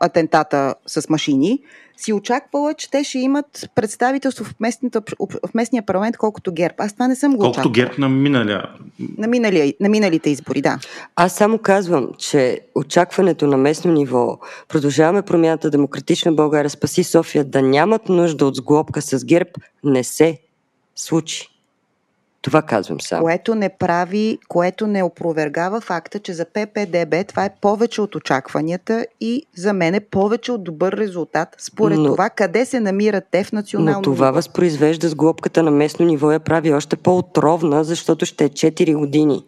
атентата с машини, си очаквала, че те ще имат представителство в, местната, в местния парламент, колкото ГЕРБ. Аз това не съм го Колкото очаквала. ГЕРБ на миналия. На, миналия, на миналите избори, да. Аз само казвам, че очакването на местно ниво, продължаваме промяната Демократична България, спаси София, да нямат нужда от сглобка с ГЕРБ, не се случи. Това казвам само. Което не прави, което не опровергава факта, че за ППДБ това е повече от очакванията и за мен е повече от добър резултат, според Но... това къде се намират те в национално Но това ниво. възпроизвежда с глобката на местно ниво я прави още по-отровна, защото ще е 4 години.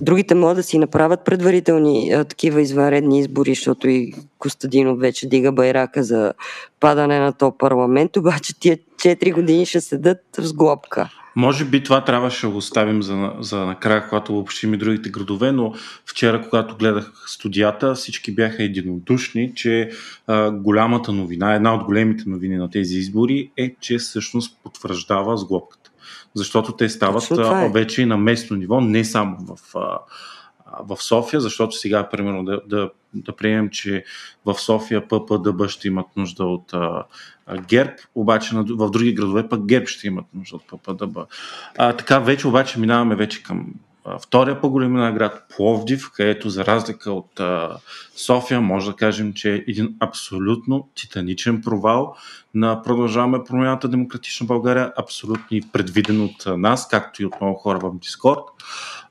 Другите могат да си направят предварителни а, такива извънредни избори, защото и Костадинов вече дига байрака за падане на то парламент, [laughs] обаче тия 4 години ще седат с глобка. Може би това трябваше да го оставим за, за накрая, когато обобщим и другите градове, но вчера, когато гледах студията, всички бяха единодушни, че а, голямата новина, една от големите новини на тези избори е, че всъщност потвърждава сглобката. Защото те стават е. вече и на местно ниво, не само в, а, в София, защото сега, примерно, да, да, да приемем, че в София ППДБ ще имат нужда от а, ГЕРБ, обаче в други градове пък ГЕРБ ще имат нужда от ППДБ. А, така вече обаче минаваме вече към втория по големина град Пловдив, където за разлика от а, София може да кажем, че е един абсолютно титаничен провал на продължаваме промяната Демократична България, абсолютно предвиден от нас, както и от много хора в Дискорд.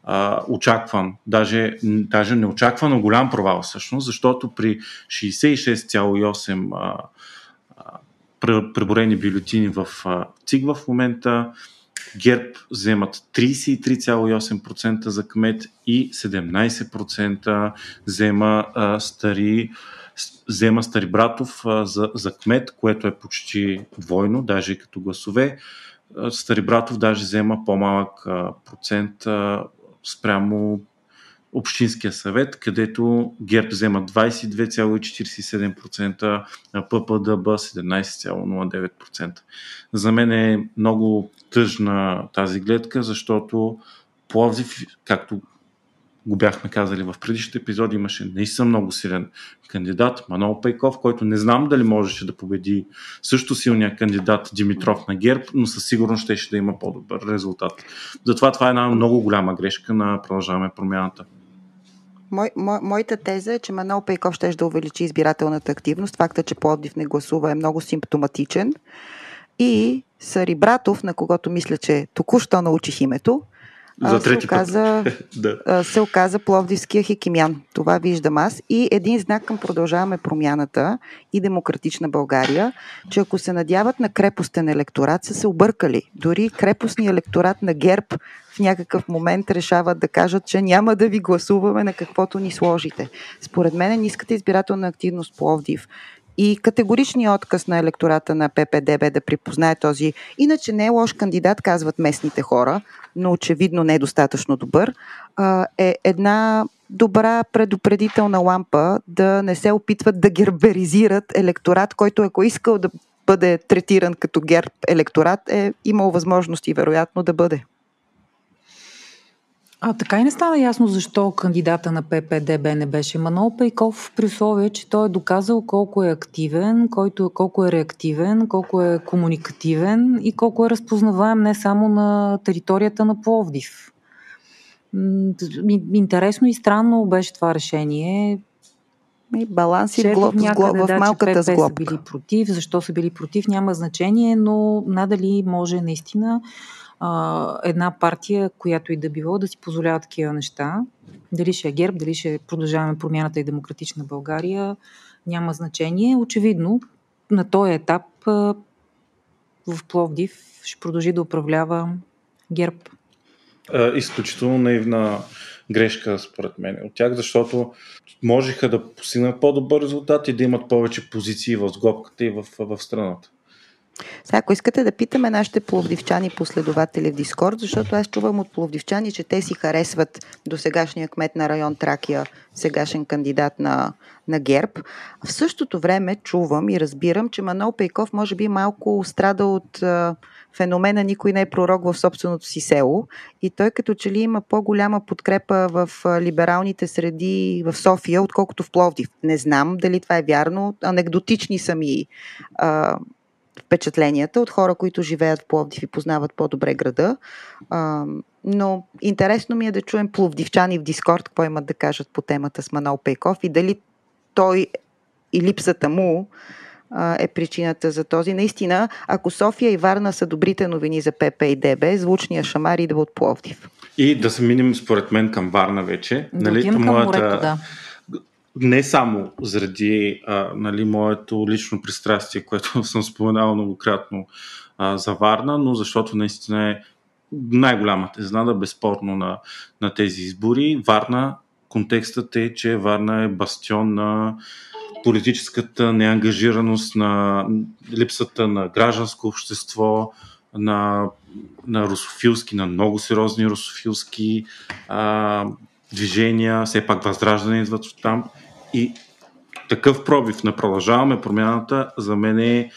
Uh, очакван, даже, даже не очакван, но голям провал всъщност, защото при 66,8 uh, преборени бюлетини в ЦИГ в момента. ГЕРБ вземат 33,8% за кмет и 17% взема а, стари взема Старибратов а, за, за кмет, което е почти двойно, даже и като гласове. Старибратов даже взема по-малък а, процент а, спрямо Общинския съвет, където ГЕРБ взема 22,47%, а ППДБ 17,09%. За мен е много тъжна тази гледка, защото Пловдив, както го бяхме казали в предишните епизоди, имаше наистина много силен кандидат, Манол Пейков, който не знам дали можеше да победи също силния кандидат Димитров на ГЕРБ, но със сигурност ще, да има по-добър резултат. Затова това е една много голяма грешка на продължаваме промяната. Мой, мо, моята теза е, че Манол Пейков ще да увеличи избирателната активност. Факта, че Пловдив не гласува е много симптоматичен. И Сари Братов, на когото мисля, че току-що научих името, за трети се оказа, [laughs] да. се оказа Пловдивския хикимян. Това виждам аз. И един знак към продължаваме промяната и демократична България, че ако се надяват на крепостен електорат, са се объркали. Дори крепостния електорат на ГЕРБ в някакъв момент решават да кажат, че няма да ви гласуваме на каквото ни сложите. Според мен ниската избирателна активност Пловдив и категоричният отказ на електората на ППДБ да припознае този, иначе не е лош кандидат, казват местните хора, но очевидно не е достатъчно добър, е една добра предупредителна лампа да не се опитват да герберизират електорат, който ако искал да бъде третиран като герб електорат, е имал възможности вероятно да бъде. А така и не стана ясно защо кандидата на ППДБ не беше Манол Пейков, при условие, че той е доказал колко е активен, който, колко е реактивен, колко е комуникативен и колко е разпознаваем не само на територията на Пловдив. Интересно и странно беше това решение. И баланс и в, глоб, в, в малката че ПП са били против, защо са били против, няма значение, но надали може наистина а, една партия, която и да било, да си позволява такива неща. Дали ще е ГЕРБ, дали ще продължаваме промяната и демократична България, няма значение. Очевидно, на този етап а, в Пловдив ще продължи да управлява ГЕРБ. Изключително наивна грешка, според мен, от тях, защото можеха да постигнат по-добър резултат и да имат повече позиции в сглобката и в, в страната. Сега, ако искате да питаме нашите пловдивчани последователи в Дискорд, защото аз чувам от пловдивчани, че те си харесват до сегашния кмет на район Тракия, сегашен кандидат на, на ГЕРБ. В същото време чувам и разбирам, че Манол Пейков може би малко страда от а, феномена никой не е пророк в собственото си село и той като че ли има по-голяма подкрепа в либералните среди в София, отколкото в Пловдив. Не знам дали това е вярно, анекдотични са ми а, впечатленията от хора, които живеят в Пловдив и познават по-добре града. А, но интересно ми е да чуем пловдивчани в Дискорд, какво имат да кажат по темата с Манол Пейков и дали той и липсата му е причината за този. Наистина, ако София и Варна са добрите новини за ПП и ДБ, звучния шамар идва от Пловдив. И да се минем, според мен, към Варна вече. Да нали, към моята... морето, да. Не само заради а, нали, моето лично пристрастие, което [laughs] съм споменал многократно а, за Варна, но защото наистина е най-голямата изнада, безспорно, на, на тези избори. Варна, контекстът е, че Варна е бастион на политическата неангажираност, на липсата на гражданско общество, на, на русофилски, на много сериозни русофилски а, движения, все пак възраждане идват от там. И такъв пробив на продължаваме промяната за мен е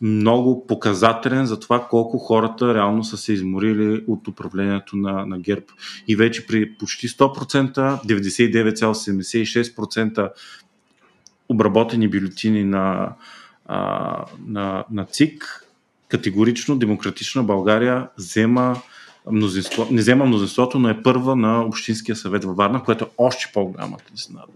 много показателен за това колко хората реално са се изморили от управлението на, на ГЕРБ. И вече при почти 100%, 99,76% обработени бюлетини на, а, на, на ЦИК, категорично Демократична България взема мнозинство, не взема мнозинството, но е първа на Общинския съвет във Варна, което е още по-голямата изненада.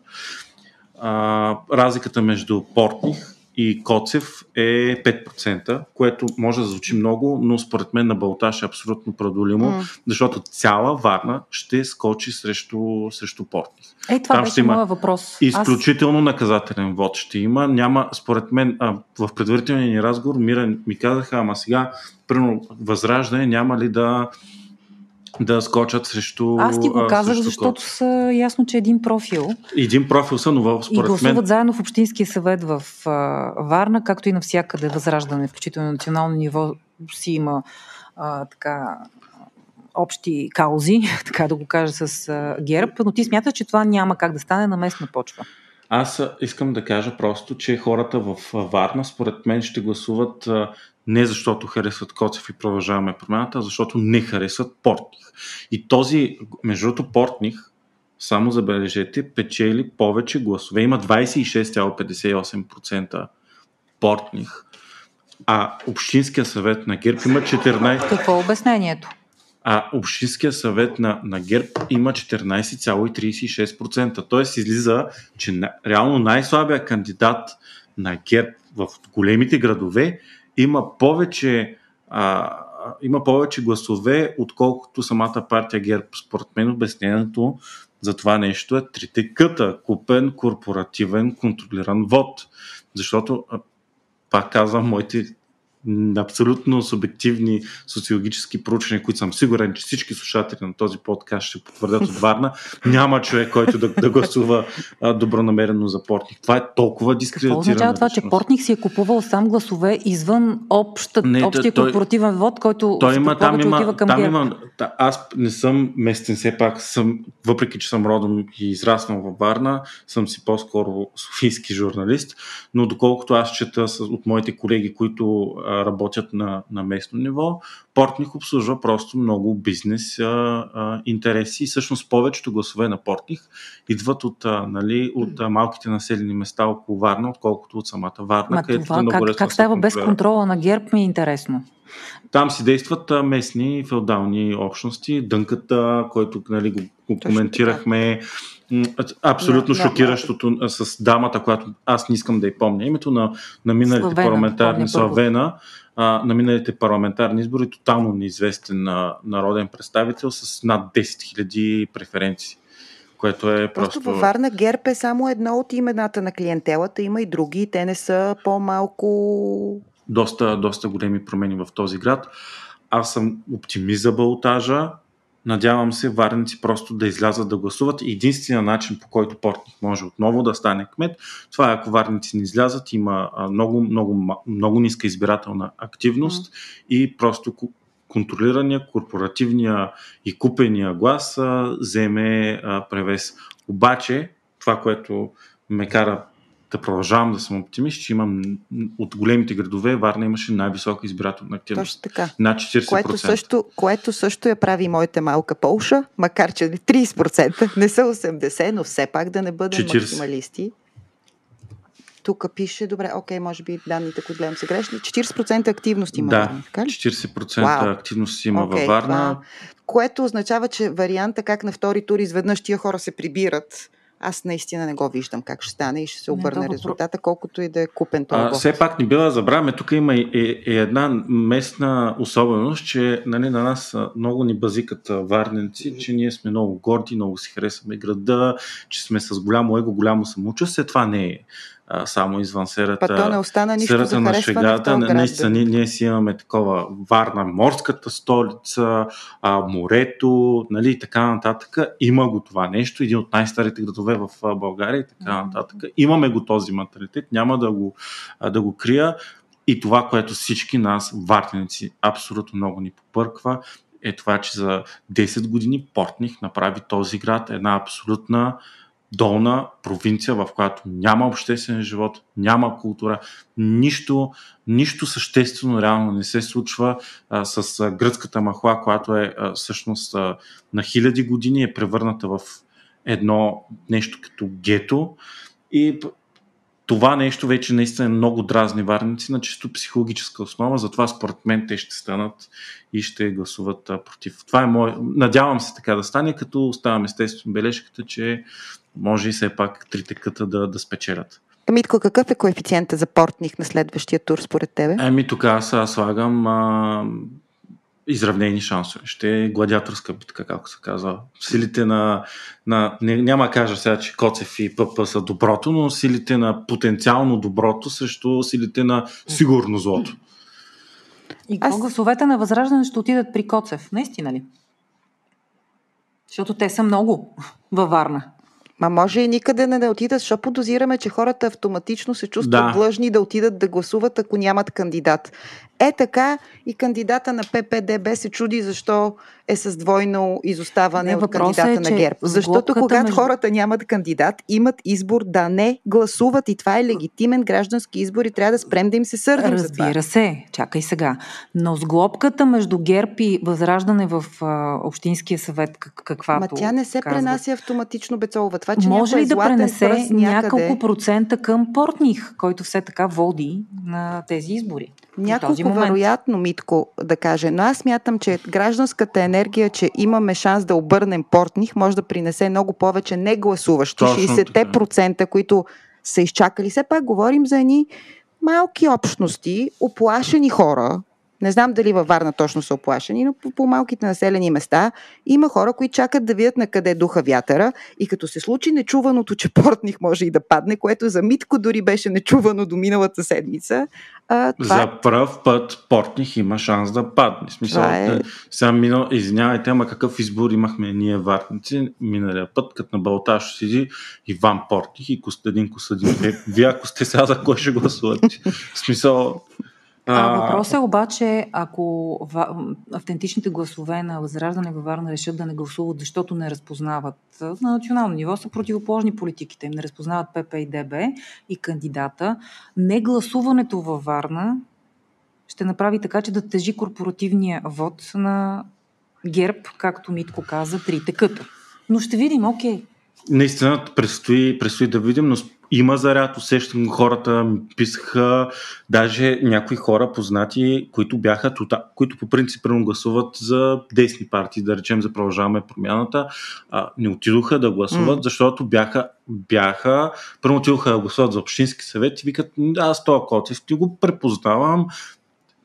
Разликата между Портних и Коцев е 5%, което може да звучи много, но според мен на Балташ е абсолютно преодолимо, mm. защото цяла Варна ще скочи срещу, срещу Портни. Е, това Там беше ще има въпрос. Изключително Аз... наказателен вод ще има. Няма, според мен, а, в предварителния ни разговор Мира ми казаха, ама сега, примерно, възраждане няма ли да да скочат срещу. Аз ти го казах, защото са ясно, че един профил. Един профил са, но според И гласуват мен... заедно в Общинския съвет в а, Варна, както и навсякъде възраждане, включително на национално ниво си има а, така общи каузи, [laughs] така да го кажа с а, ГЕРБ, но ти смяташ, че това няма как да стане на местна почва. Аз искам да кажа просто, че хората в Варна, според мен, ще гласуват не защото харесват Коцев и продължаваме промяната, а защото не харесват Портних. И този, между другото, Портних, само забележете, печели повече гласове. Има 26,58% Портних, а Общинския съвет на ГЕРБ има 14%. Какво е обяснението? а Общинския съвет на, на ГЕРБ има 14,36%. Тоест излиза, че на, реално най-слабия кандидат на ГЕРБ в големите градове има повече, а, има повече гласове, отколкото самата партия ГЕРБ. Според мен обяснението за това нещо е трите къта. Купен, корпоративен, контролиран вод. Защото, пак казвам, моите абсолютно субективни социологически проучвания, които съм сигурен, че всички слушатели на този подкаст ще потвърдят от Варна, [laughs] няма човек, който да, да гласува а, добронамерено за Портник. Това е толкова дискредитирано. Какво означава това, че Портник си е купувал сам гласове извън обща, не, общия той, корпоративен вод, който той има, там има, отива към там има, да, Аз не съм местен, все пак съм, въпреки че съм родом и израснал във Варна, съм си по-скоро софийски журналист, но доколкото аз чета с, от моите колеги, които работят на, на местно ниво. Портних обслужва просто много бизнес а, а, интереси и всъщност повечето гласове на Портних идват от, а, нали, от а, малките населени места около Варна, отколкото от самата Варна. Ма това, е много как, как става без контрола на ГЕРБ ми е интересно. Там си действат местни феодални общности. Дънката, който нали, го, го коментирахме, абсолютно да, шокиращото да. с дамата, която аз не искам да й помня името на, на миналите Славена, парламентарни Славена, а, на миналите парламентарни избори, тотално неизвестен на, народен представител с над 10 000 преференции. Което е просто... Просто във Варна ГЕРБ е само едно от имената на клиентелата, има и други, те не са по-малко... Доста, доста големи промени в този град. Аз съм оптимист за Балтажа. Надявам се варници просто да излязат да гласуват. Единственият начин по който Портник може отново да стане кмет, това е ако варници не излязат, има много, много, много ниска избирателна активност mm. и просто контролирания, корпоративния и купения глас а, вземе а, превес. Обаче, това, което ме кара да продължавам да съм оптимист, че имам от големите градове Варна имаше най-висока избирателна активност. Точно така. Над 40%. Което също, което също я прави моята малка Полша, макар че 30%, не са 80%, но все пак да не бъдем 40. максималисти. Тук пише, добре, окей, може би данните, които гледам са грешни. 40% активност има да, Варна, така ли? 40% Вау. активност има okay, във Варна. Това, което означава, че варианта как на втори тур изведнъж тия хора се прибират аз наистина не го виждам как ще стане и ще се обърне не, резултата, колкото и да е купен това. А, все пак не бива да забравяме, тук има и, и, и една местна особеност, че нали, на нас много ни базикат варненци, че ние сме много горди, много си харесваме града, че сме с голямо его, голямо самочувствие. Това не е а, само извън серата. Па то не остана нищо за на шегата. Наистина, ние, ние си имаме такова Варна, морската столица, а, морето, нали, и така нататък. Има го това нещо, един от най-старите градове в България и така нататък. Имаме го този менталитет, няма да го, да го крия. И това, което всички нас, вартеници, абсолютно много ни попърква, е това, че за 10 години Портних направи този град една абсолютна долна провинция, в която няма обществен живот, няма култура, нищо, нищо съществено реално не се случва а, с а, гръцката махла, която е а, всъщност а, на хиляди години е превърната в едно нещо като гето. И това нещо вече наистина е много дразни варници на чисто психологическа основа, затова според мен те ще станат и ще гласуват а, против. Това е мое. Надявам се така да стане, като оставам естествено бележката, че може и все пак трите къта да, да спечелят. Митко, какъв е коефициента за портних на следващия тур според тебе? Еми, тук аз слагам а, изравнени шансове. Ще е гладиаторска битка, както се казва. Силите на... на не, няма да кажа сега, че Коцев и ПП са доброто, но силите на потенциално доброто срещу силите на сигурно злото. И Аз... гласовете на Възраждане ще отидат при Коцев, наистина ли? Защото те са много във Варна. Ма може и никъде не да отидат, защото подозираме, че хората автоматично се чувстват да. длъжни да отидат да гласуват, ако нямат кандидат. Е така и кандидата на ППДБ се чуди защо е с двойно изоставане не, от кандидата е, на ГЕРБ. Защото когато между... хората нямат кандидат, имат избор да не гласуват и това е легитимен граждански избор и трябва да спрем да им се сърдим за това. Разбира се, чакай сега. Но сглобката между ГЕРБ и Възраждане в а, Общинския съвет, как, каквато Ма тя не се казват. пренася автоматично, Бецолова. Това, че Може ли да пренесе няколко процента към Портних, който все така води на тези избори? Няколко вероятно, Митко, да каже, но аз мятам, че гражданската енергия, че имаме шанс да обърнем портних, може да принесе много повече негласуващи. 60%, които са изчакали. Все пак говорим за едни малки общности, оплашени хора, не знам дали във Варна точно са оплашени, но по, по малките населени места има хора, които чакат да видят на къде духа вятъра и като се случи нечуваното, че портних може и да падне, което за Митко дори беше нечувано до миналата седмица. А, това... За пръв път портних има шанс да падне. Смисъл, е... е... сега минал, извинявайте, ама какъв избор имахме ние варници миналия път, като на Балташ седи Иван Портних и Костадин Костадин. Е, вие ако сте сега за кой ще гласувате? Смисъл, а, въпросът е обаче, ако автентичните гласове на Възраждане във Варна решат да не гласуват, защото не разпознават на национално ниво, са противоположни политиките им, не разпознават ПП и ДБ и кандидата, не гласуването във Варна ще направи така, че да тежи корпоративния вод на ГЕРБ, както Митко каза, трите къта. Но ще видим, окей. Наистина предстои, предстои да видим, но има заряд, усещам хората, ми писаха даже някои хора познати, които бяха, които по принцип гласуват за десни партии, да речем за продължаваме промяната, а, не отидоха да гласуват, mm. защото бяха, бяха, първо отидоха да гласуват за общински съвет и викат, аз този Коцев ти го препознавам,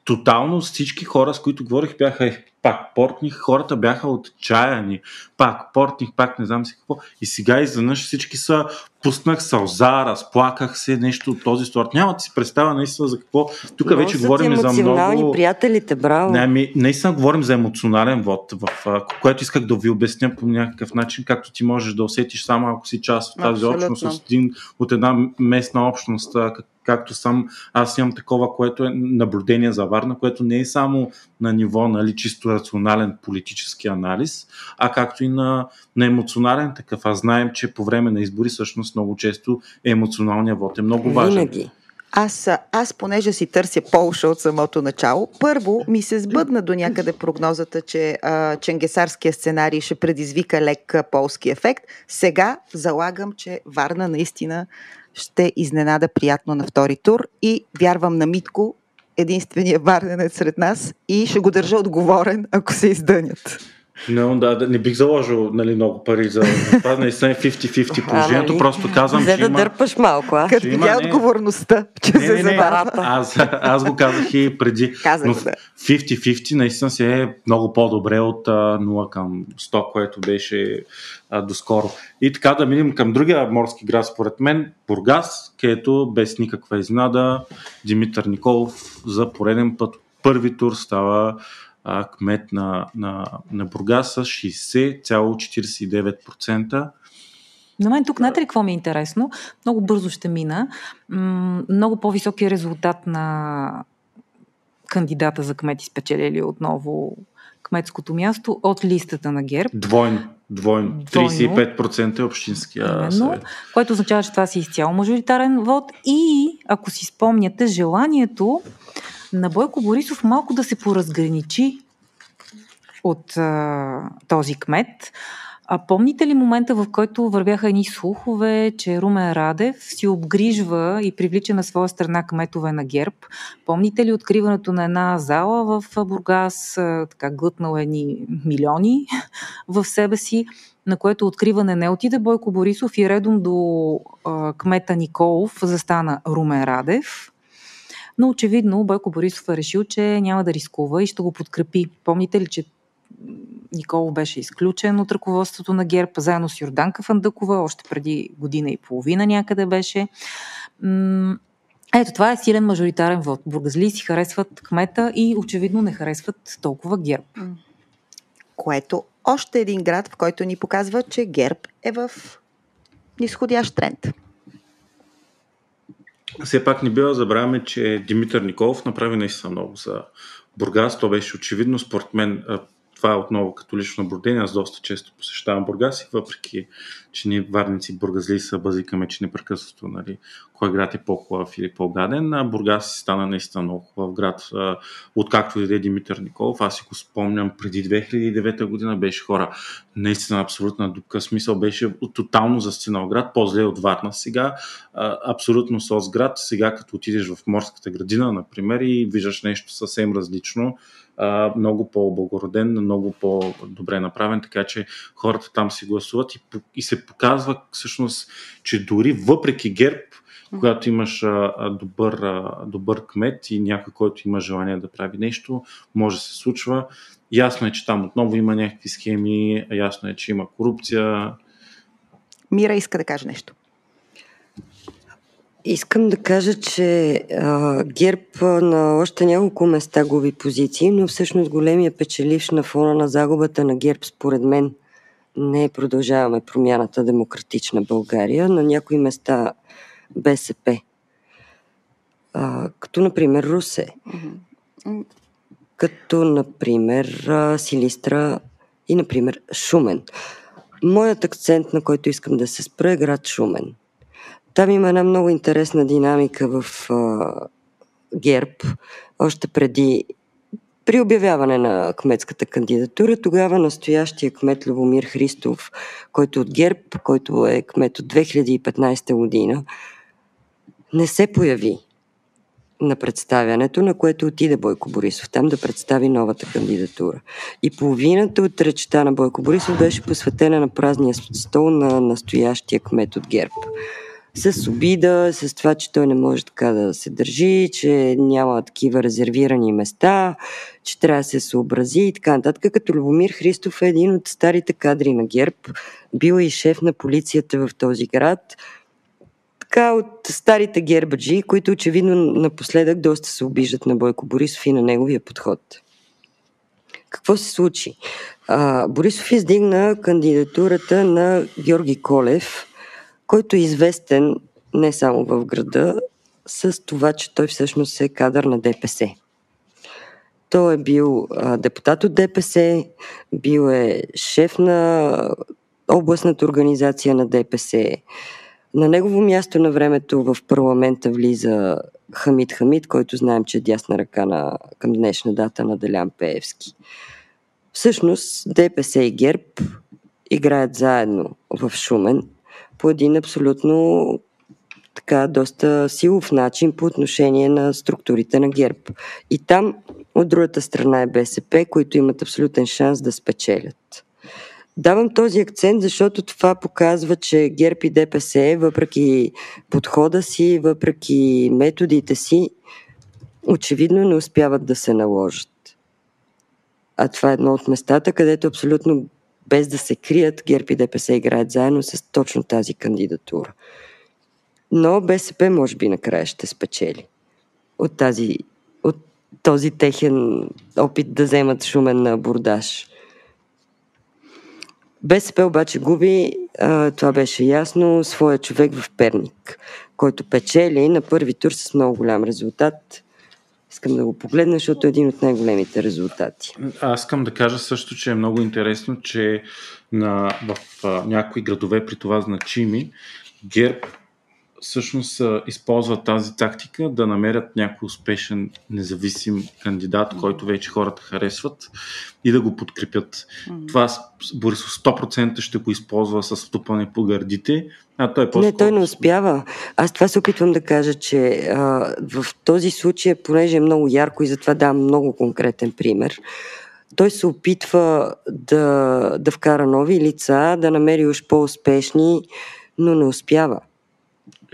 тотално всички хора, с които говорих, бяха е, пак портних, хората бяха отчаяни, пак портних, пак не знам си какво. И сега изведнъж всички са, пуснах сълза, разплаках се, нещо от този сорт. Няма да си представя наистина за какво. Тук вече говорим за много... приятелите, браво. Не, ами, наистина говорим за емоционален вод, в което исках да ви обясня по някакъв начин, както ти можеш да усетиш само ако си част от тази Абсолютно. общност, от, един, от една местна общност, как, както съм, аз имам такова, което е наблюдение за Варна, което не е само на ниво нали, чисто рационален политически анализ, а както и на, на емоционален такъв. А знаем, че по време на избори всъщност много често емоционалният вод е много важен. Винаги. Аз, аз, понеже си търся Полша от самото начало, първо ми се сбъдна до някъде прогнозата, че а, ченгесарския сценарий ще предизвика лек полски ефект. Сега залагам, че Варна наистина ще изненада приятно на втори тур и вярвам на Митко, единствения варненец сред нас и ще го държа отговорен, ако се издънят. No, да, да, не бих заложил нали, много пари за това. Наистина е 50-50 положението. нали? Просто казвам, За че да има... дърпаш малко, а? Като има, видя не. отговорността, че Не, се не, не, аз, аз го казах и преди. Казах но го, да. 50-50 наистина си е много по-добре от а, 0 към 100, което беше а, доскоро. И така да минем към другия морски град, според мен, Бургас, където без никаква изненада Димитър Николов за пореден път първи тур става а, кмет на, на, на Бургас с 60,49%. На мен тук, знаете ли какво ми е интересно? Много бързо ще мина. Много по-високия резултат на кандидата за кмет изпечелили отново кметското място от листата на ГЕРБ, Двойно. Двойно. Двойно. 35% е общинския Именно. съвет. което означава, че това си изцяло мажоритарен вод и, ако си спомняте, желанието на Бойко Борисов малко да се поразграничи от а, този кмет. А помните ли момента, в който вървяха едни слухове, че Румен Радев си обгрижва и привлича на своя страна кметове на ГЕРБ? Помните ли откриването на една зала в Бургас, така глътнал едни милиони в себе си, на което откриване не отиде Бойко Борисов и редом до а, кмета Николов застана Румен Радев. Но очевидно Бойко Борисов е решил, че няма да рискува и ще го подкрепи. Помните ли, че Николов беше изключен от ръководството на ГЕРБ, заедно с Йорданка Фандъкова, още преди година и половина някъде беше. Ето, това е силен мажоритарен вод. Бургазли си харесват кмета и очевидно не харесват толкова ГЕРБ. Което още един град, в който ни показва, че ГЕРБ е в нисходящ тренд. Все пак не бива да забравяме, че Димитър Николов направи наистина много за Бургас. То беше очевидно. Според мен това е отново като лично наблюдение. Аз доста често посещавам Бургас и въпреки, че ние варници бургазли са базикаме, че непрекъснато нали, кой град е по-хубав или по-гаден, Бургас стана наистина много хубав град. Откакто дойде Димитър Николов, аз си го спомням преди 2009 година беше хора. Наистина абсолютна дупка. Смисъл беше тотално застинал град, по-зле от Варна сега. Абсолютно соцград. Сега като отидеш в морската градина, например, и виждаш нещо съвсем различно, а, много по-облагороден, много по-добре направен, така че хората там си гласуват и, и се показва всъщност, че дори въпреки ГЕРБ, когато имаш а, добър, а, добър кмет и някой, който има желание да прави нещо, може да се случва. Ясно е, че там отново има някакви схеми, ясно е, че има корупция. Мира иска да каже нещо. Искам да кажа, че а, ГЕРБ на още няколко места губи позиции, но всъщност големия печеливш на фона на загубата на ГЕРБ, според мен, не е продължаваме промяната Демократична България, на някои места БСП. А, като, например, Русе. Като, например, Силистра и, например, Шумен. Моят акцент, на който искам да се спра, е град Шумен. Там има една много интересна динамика в а, ГЕРБ, още преди при обявяване на кметската кандидатура, тогава настоящия кмет Любомир Христов, който е от ГЕРБ, който е кмет от 2015 година, не се появи на представянето, на което отиде Бойко Борисов там да представи новата кандидатура. И половината от речта на Бойко Борисов беше посветена на празния стол на настоящия кмет от ГЕРБ с обида, с това, че той не може така да се държи, че няма такива резервирани места, че трябва да се съобрази и така нататък. Като Любомир Христов е един от старите кадри на ГЕРБ, бил е и шеф на полицията в този град, така от старите гербаджи, които очевидно напоследък доста се обиждат на Бойко Борисов и на неговия подход. Какво се случи? А, Борисов издигна кандидатурата на Георги Колев, който е известен не само в града, с това, че той всъщност е кадър на ДПС. Той е бил депутат от ДПС, бил е шеф на областната организация на ДПС. На негово място на времето в парламента влиза Хамид Хамид, който знаем, че е дясна ръка на, към днешна дата на Делян Пеевски. Всъщност ДПС и ГЕРБ играят заедно в Шумен по един абсолютно така доста силов начин по отношение на структурите на ГЕРБ. И там от другата страна е БСП, които имат абсолютен шанс да спечелят. Давам този акцент, защото това показва, че ГЕРБ и ДПС, въпреки подхода си, въпреки методите си, очевидно не успяват да се наложат. А това е едно от местата, където абсолютно без да се крият, ГЕРБ и ДПС играят заедно с точно тази кандидатура. Но БСП може би накрая ще спечели от, тази, от този техен опит да вземат шумен на абордаж. БСП обаче губи, а, това беше ясно, своя човек в Перник, който печели на първи тур с много голям резултат. Искам да го погледна, защото е един от най-големите резултати. Аз искам да кажа също, че е много интересно, че на, в а, някои градове при това значими, ГЕРБ всъщност използват тази тактика да намерят някой успешен независим кандидат, който вече хората харесват и да го подкрепят. Mm-hmm. Това Борисов 100% ще го използва с ступане по гърдите, а той е Не, той не успява. Аз това се опитвам да кажа, че а, в този случай, понеже е много ярко и затова давам много конкретен пример, той се опитва да, да вкара нови лица, да намери уж по-успешни, но не успява.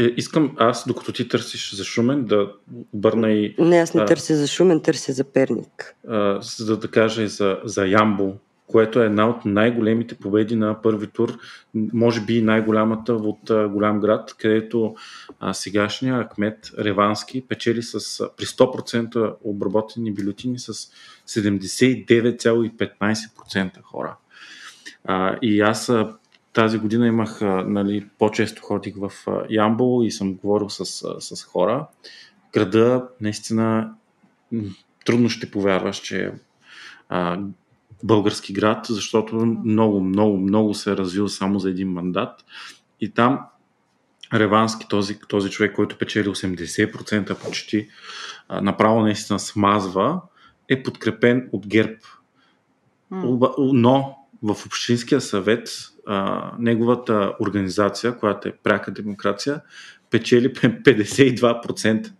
Е, искам аз, докато ти търсиш за Шумен, да обърна и... Не, аз не а, търся за Шумен, търся за Перник. А, за да кажа и за, за Ямбо, което е една от най-големите победи на първи тур, може би най-голямата от а, голям град, където а, сегашния Ахмет Ревански печели с, при 100% обработени бюлетини с 79,15% хора. А, и аз тази година имах, нали, по-често ходих в Ямбол и съм говорил с, с хора. Града наистина трудно ще повярваш, че е български град, защото много, много, много се е развил само за един мандат. И там Ревански, този, този човек, който печели 80% почти, а, направо наистина смазва, е подкрепен от ГЕРБ. Но в Общинския съвет а, неговата организация, която е пряка демокрация, печели [laughs] 52%,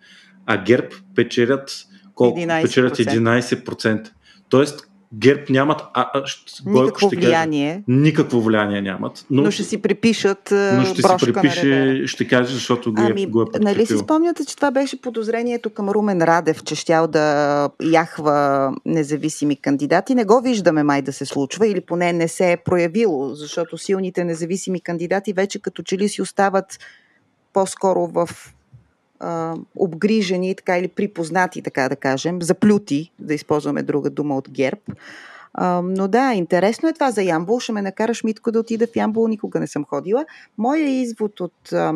а ГЕРБ печелят колко? 11%. Печелят 11%. Тоест, ГЕРБ нямат а, а, никакво ще влияние. Никакво влияние нямат. Но, но ще си припишат но ще си припише, ще каже, защото го, е, ами, го е подкрепил. Нали си спомняте, че това беше подозрението към Румен Радев, че щял да яхва независими кандидати. Не го виждаме май да се случва или поне не се е проявило, защото силните независими кандидати вече като че ли си остават по-скоро в а, обгрижени така, или припознати, така да кажем, заплюти, да използваме друга дума от ГЕРБ. А, но да, интересно е това за Ямбол. Ще ме накараш, Митко, да отида в Ямбол. Никога не съм ходила. Моя извод от а,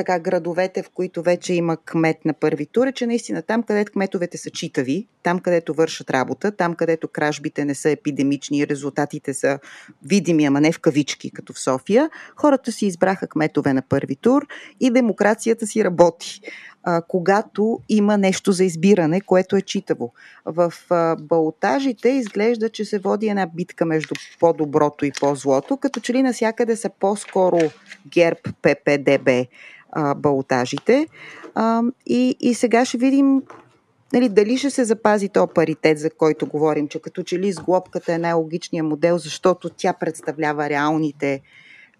така градовете, в които вече има кмет на първи тур, е, че наистина там, където кметовете са читави, там, където вършат работа, там, където кражбите не са епидемични резултатите са видими, ама не в кавички, като в София, хората си избраха кметове на първи тур и демокрацията си работи а, когато има нещо за избиране, което е читаво. В а, балтажите изглежда, че се води една битка между по-доброто и по-злото, като че ли насякъде са по-скоро ГЕРБ, ППДБ а, балтажите. А, и, и сега ще видим нали, дали ще се запази то паритет, за който говорим, че като че ли сглобката е най-логичният модел, защото тя представлява реалните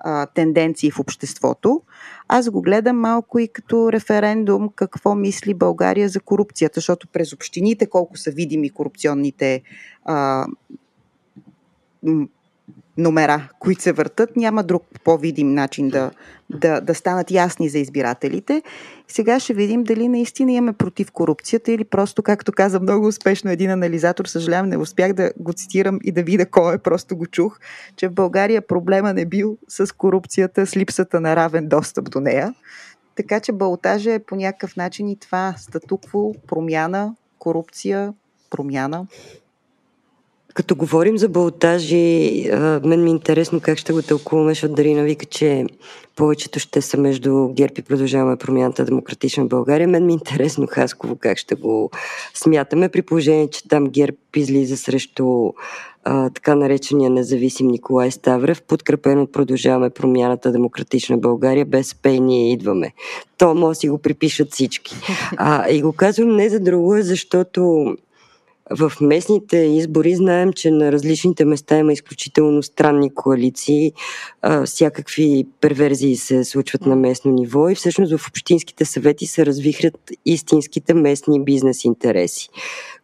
а, тенденции в обществото. Аз го гледам малко и като референдум какво мисли България за корупцията, защото през общините колко са видими корупционните а, номера, които се въртат, няма друг по-видим начин да, да, да станат ясни за избирателите. Сега ще видим дали наистина имаме против корупцията или просто, както каза много успешно един анализатор, съжалявам, не успях да го цитирам и да видя кой е, просто го чух, че в България проблема не бил с корупцията, с липсата на равен достъп до нея. Така че балтажа е по някакъв начин и това статукво, промяна, корупция, промяна. Като говорим за балтажи, мен ми е интересно как ще го тълкуваме, защото Дарина вика, че повечето ще са между ГЕРБ и продължаваме промяната Демократична България. Мен ми е интересно Хасково как ще го смятаме, при положение, че там ГЕРБ излиза срещу а, така наречения независим Николай Ставрев, подкрепен от продължаваме промяната Демократична България, без и ние идваме. То може си го припишат всички. А, и го казвам не за друго, защото в местните избори знаем, че на различните места има изключително странни коалиции, а, всякакви перверзии се случват на местно ниво и всъщност в общинските съвети се развихрят истинските местни бизнес интереси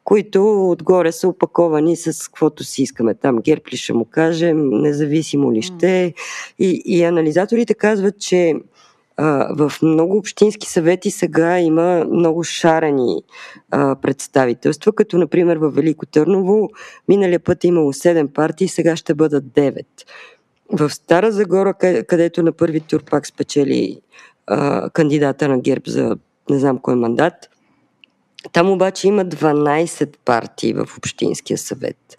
които отгоре са опаковани с каквото си искаме. Там герб ли ще му кажем, независимо ли ще. И, и анализаторите казват, че в много общински съвети сега има много шарени а, представителства, като например в Велико Търново миналия път е имало 7 партии, сега ще бъдат 9. В Стара Загора, където на първи тур пак спечели а, кандидата на ГЕРБ за не знам кой мандат, там обаче има 12 партии в Общинския съвет.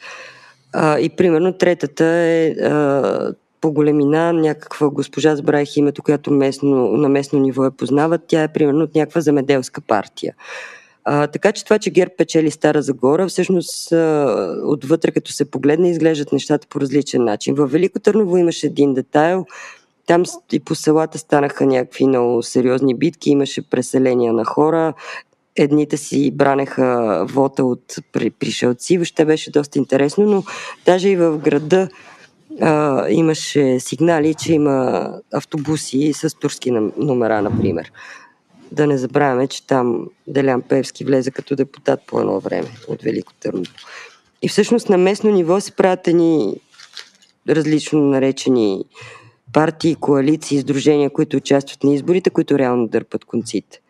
А, и примерно третата е а, по големина някаква госпожа, забравих името, която местно, на местно ниво я познават. Тя е примерно от някаква замеделска партия. А, така че това, че ГЕРБ печели Стара Загора, всъщност а, отвътре като се погледне, изглеждат нещата по различен начин. В Велико Търново имаше един детайл. Там и по селата станаха някакви много сериозни битки, имаше преселения на хора, едните си бранеха вота от пришелци, въобще беше доста интересно, но даже и в града а, имаше сигнали, че има автобуси с турски номера, например. Да не забравяме, че там Делян Певски влезе като депутат по едно време от Велико Търново. И всъщност на местно ниво се правят ни различно наречени партии, коалиции, издружения, които участват на изборите, които реално дърпат конците.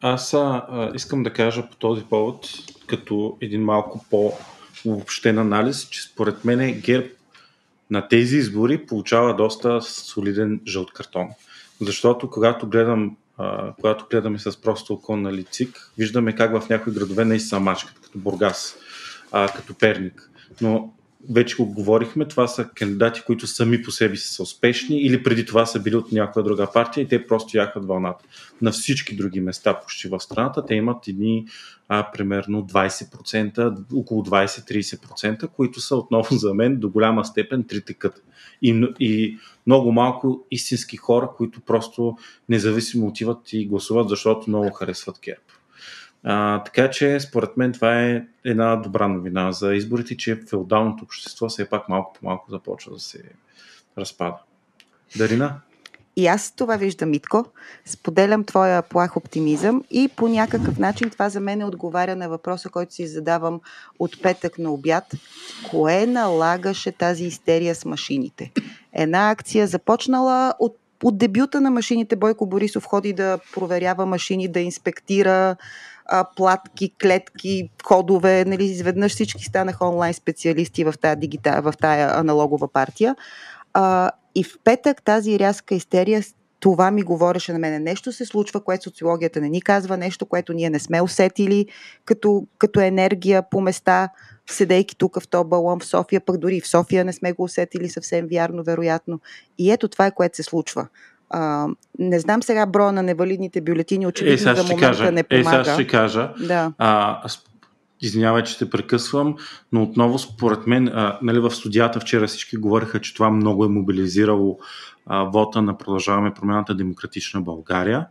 Аз а, искам да кажа по този повод, като един малко по-обобщен анализ, че според мен ГЕРБ на тези избори получава доста солиден жълт картон. Защото когато гледам когато гледаме с просто око на лицик, виждаме как в някои градове не са мачкат, като Бургас, като Перник. Но вече го говорихме, това са кандидати, които сами по себе си са успешни или преди това са били от някоя друга партия и те просто яхат вълната. На всички други места почти в страната те имат едни а, примерно 20%, около 20-30%, които са отново за мен до голяма степен тритекът. И, и много малко истински хора, които просто независимо отиват и гласуват, защото много харесват ГЕРБ. А, така че, според мен, това е една добра новина за изборите, че феодалното общество все пак малко по малко започва да се разпада. Дарина? И аз това виждам, Митко. Споделям твоя плах оптимизъм и по някакъв начин това за мен отговаря на въпроса, който си задавам от петък на обяд. Кое налагаше тази истерия с машините? Една акция започнала от от дебюта на машините Бойко Борисов ходи да проверява машини, да инспектира а, платки, клетки, кодове. Нали, изведнъж всички станаха онлайн специалисти в тая, дигита, в тая аналогова партия. А, и в петък тази рязка истерия това ми говореше на мене. Нещо се случва, което социологията не ни казва, нещо, което ние не сме усетили като, като енергия по места, седейки тук в този балон в София, пък дори в София не сме го усетили съвсем вярно, вероятно. И ето това е, което се случва. А, не знам сега броя на невалидните бюлетини, очевидно е, за момента кажа, не помага. Е, сега ще кажа. Да. А, Извинявай, че те прекъсвам, но отново според мен, а, нали, в студията вчера всички говориха, че това много е мобилизирало а, вота на Продължаваме промената Демократична България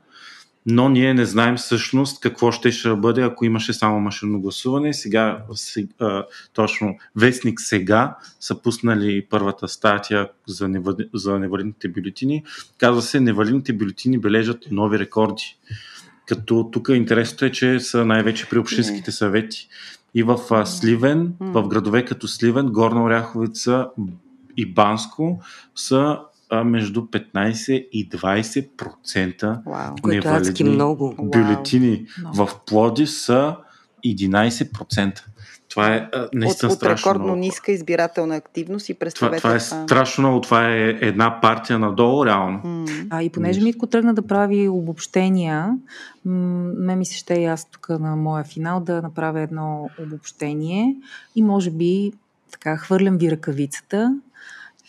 но ние не знаем всъщност какво ще ще бъде, ако имаше само машинно гласуване. Сега, сега точно Вестник сега са пуснали първата статия за, невали, за невалидните бюлетини. Казва се, невалидните бюлетини бележат нови рекорди. Като тук интересното е, че са най-вече при общинските съвети. И в Сливен, в градове като Сливен, Горна Оряховица и Банско са а, между 15 и 20% wow. невалидни много. бюлетини. Wow. В Плоди са 11%. Това е а, наистина от, страшно. От рекордно ниска избирателна активност и представете това. Това е страшно много. Това е една партия надолу, реално. Mm. А и понеже Митко тръгна да прави обобщения, ме ми се ще и аз тук на моя финал да направя едно обобщение и може би така хвърлям ви ръкавицата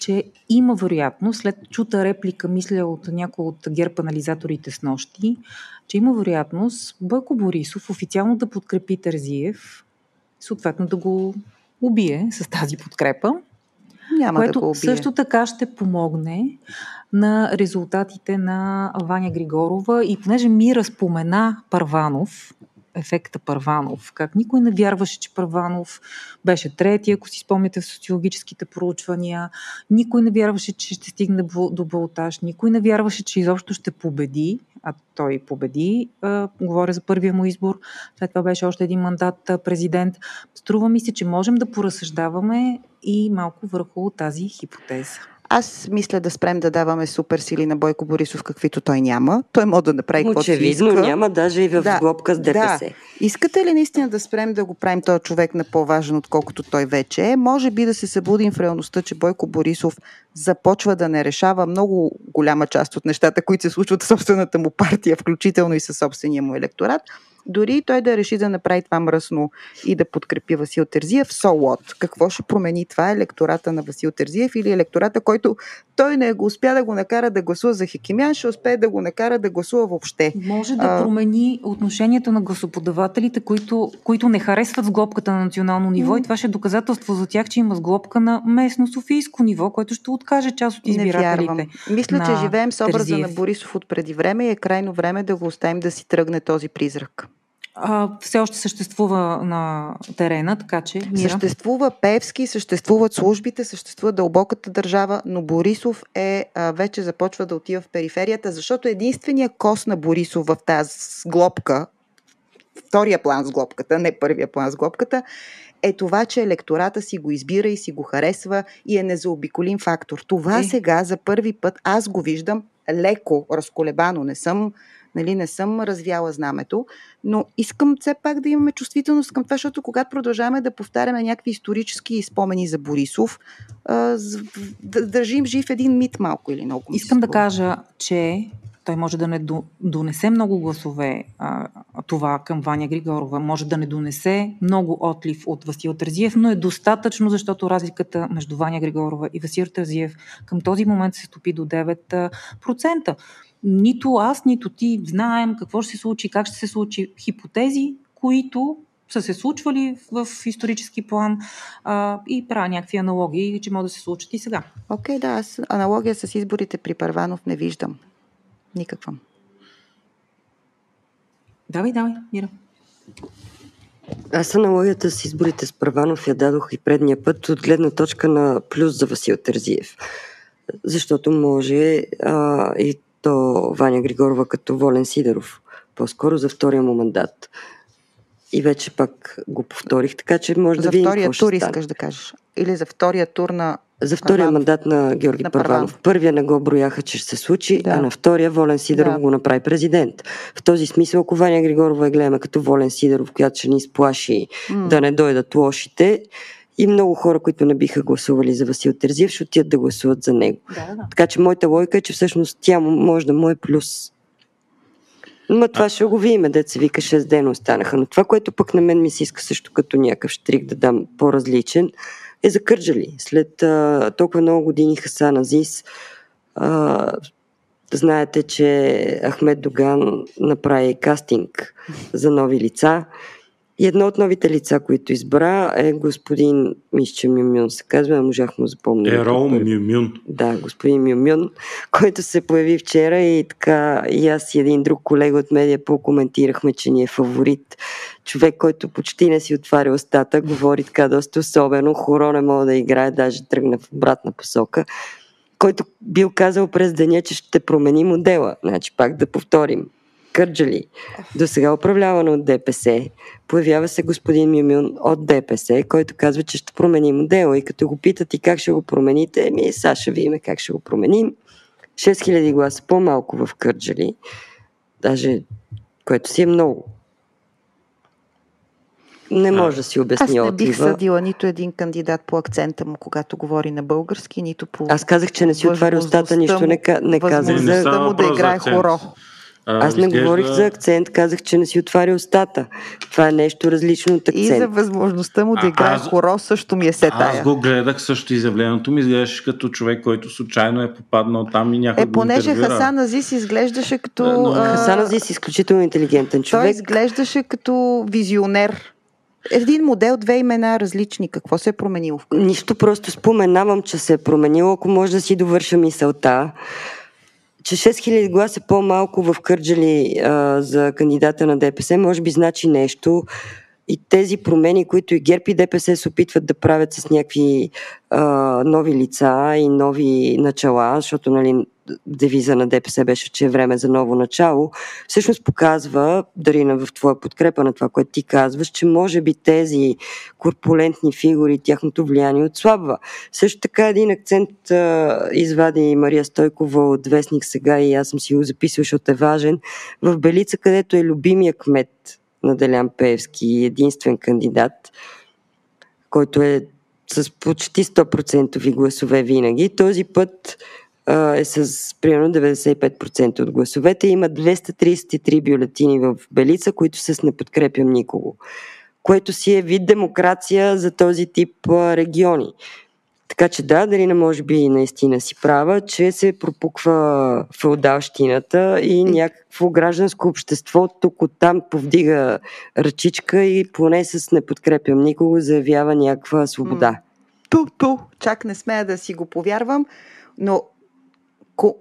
че има вероятност, след чута реплика, мисля от някои от герб анализаторите с нощи, че има вероятност Бойко Борисов официално да подкрепи Терзиев, съответно да го убие с тази подкрепа. Няма което да го убие. също така ще помогне на резултатите на Ваня Григорова. И понеже Мира спомена Парванов, ефекта Първанов. Как никой не вярваше, че Първанов беше трети, ако си спомняте в социологическите проучвания. Никой не вярваше, че ще стигне до балотаж. Никой не вярваше, че изобщо ще победи а той победи. Говоря за първия му избор. След това беше още един мандат президент. Струва ми се, че можем да поразсъждаваме и малко върху тази хипотеза. Аз мисля да спрем да даваме суперсили на Бойко Борисов, каквито той няма. Той може да направи каквото Очевидно иска. няма, даже и в Да, глобка с ДПС. Да. Искате ли наистина да спрем да го правим този човек на по-важен, отколкото той вече е? Може би да се събудим в реалността, че Бойко Борисов започва да не решава много голяма част от нещата, които се случват в собствената му партия, включително и със собствения му електорат. Дори той да реши да направи това мръсно и да подкрепи Васил Терзиев, so what? Какво ще промени това електората на Васил Терзиев или електората, който той не го успя да го накара да гласува за Хекимян, ще успее да го накара да гласува въобще. Може да А, промени отношението на гласоподавателите, които, които не харесват сглобката на национално ниво М. и това ще е доказателство за тях, че има сглобка на местно софийско ниво, което ще откаже част от избирателите. Мисля, че на живеем с образа Терзиев. на Борисов от преди време и е крайно време да го оставим да си тръгне този призрак. А, все още съществува на терена, така че Мира. Съществува Певски, съществуват службите, съществува дълбоката държава, но Борисов е а, вече започва да отива в периферията, защото единствения кос на Борисов в тази сглобка, втория план с глобката, не първия план с глобката, е това, че електората си го избира и си го харесва и е незаобиколим фактор. Това Е. сега за първи път аз го виждам леко разколебано. Не съм, нали, не съм развяла знамето, но искам все пак да имаме чувствителност към това, защото когато продължаваме да повтаряме някакви исторически спомени за Борисов, държим жив един мит малко или много. Искам да кажа, че той може да не до- донесе много гласове а, това към Ваня Григорова, може да не донесе много отлив от Васил Тързиев, но е достатъчно, защото разликата между Ваня Григорова и Васил Тързиев към този момент се стопи до 9%. Нито аз, нито ти знаем какво ще се случи, как ще се случи. Хипотези, които са се случвали в, исторически план а, и правя някакви аналогии, че могат да се случат и сега. Окей, да, аз аналогия с изборите при Първанов не виждам. Никаква. Давай, давай, Мира. Аз аналогията с изборите с Първанов я дадох и предния път от гледна точка на плюс за Васил Терзиев. Защото може а, и то Ваня Григорова като Волен Сидеров, по-скоро за втория му мандат. И вече пак го повторих, така че може За да видим втория какво ще тур искаш да кажеш. Или за втория тур на... За втория Първанов. мандат на Георги На Първанов. Първанов. Първия не го брояха, че ще се случи, Да. а на втория Волен Сидеров Да. го направи президент. В този смисъл, ако Ваня Григорова я гледаме като Волен Сидеров, която ще ни сплаши М. да не дойдат лошите, и много хора, които не биха гласували за Васил Терзиев, ще отидат да гласуват за него. Да, да. Така че моята логика е, че всъщност тя може да му е плюс. Но това ще го видим, деца вика 6 дена останаха. Но това, което пък на мен ми се иска също като някакъв штрик да дам по-различен, е за Кърджали. След а, толкова много години Хасан Азис, а, знаете, че Ахмед Доган направи кастинг за нови лица. И едно от новите лица, които избра е господин Мисче Мюмюн, се казва, не можах му запомня. Ерол. Мюмюн. Да, господин Мюмюн, който се появи вчера и така и аз и един друг колега от медия по-коментирахме, че ни е фаворит. Човек, който почти не си отваря устата, говори така доста особено, хоро не мога да играе, даже тръгна в обратна посока, който бил казал през деня, че ще промени модела. Значи пак да повторим. Кърджали, до сега управлявано от ДПС, появява се господин Мюмюн от ДПС, който казва, че ще промени модела и като го питат и как ще го промените, еми сега ще видим как ще го променим. 6000 гласа по-малко в Кърджали, даже, което си е много. Не може да си Аз обясни не бих отлива. съдила нито един кандидат по акцента му, когато говори на български, нито по Аз казах, че не си отваря устата, нищо не, не казах Не, не за... му да играе хоро. А, Аз не изглежда- говорих за акцент, казах, че не си отваря устата. Това е нещо различно от И за акцент. възможността му да играе аз- хоро също ми е се Аз тая. го гледах също изявлението ми, изглеждаше като човек, който случайно е попаднал там и някой Е, го понеже интервюира. Хасан Азис изглеждаше като... Да, но- а, Хасан Азис е изключително интелигентен Той човек. изглеждаше като визионер. Един модел, две имена различни. Какво се е променило? в Нищо, просто споменавам, че се е променило. Ако може да си довърша мисълта, че 6000 гласа по-малко в Кърджали а, за кандидата на ДПС може би значи нещо и тези промени, които и ГЕРБ и ДПС се опитват да правят с някакви а, нови лица и нови начала, защото нали, девиза на ДПС беше, че е време за ново начало, всъщност показва, Дарина, в твоя подкрепа на това, което ти казваш, че може би тези корпулентни фигури, тяхното влияние отслабва. Също така един акцент а, извади Мария Стойкова от Вестник сега и аз съм си го записал, защото е важен. В Белица, където е любимия кмет на Делян Певски, единствен кандидат, който е с почти 100% гласове винаги. Този път а, е с примерно 95% от гласовете. Има 233 бюлетини в Белица, които с не подкрепям никого. Което си е вид демокрация за този тип а, региони. Така че да, Дарина може би наистина си права, че се пропуква феодалщината и някакво гражданско общество тук оттам повдига ръчичка и поне с не подкрепям никого заявява някаква свобода. Ту-ту, чак не смея да си го повярвам, но ко-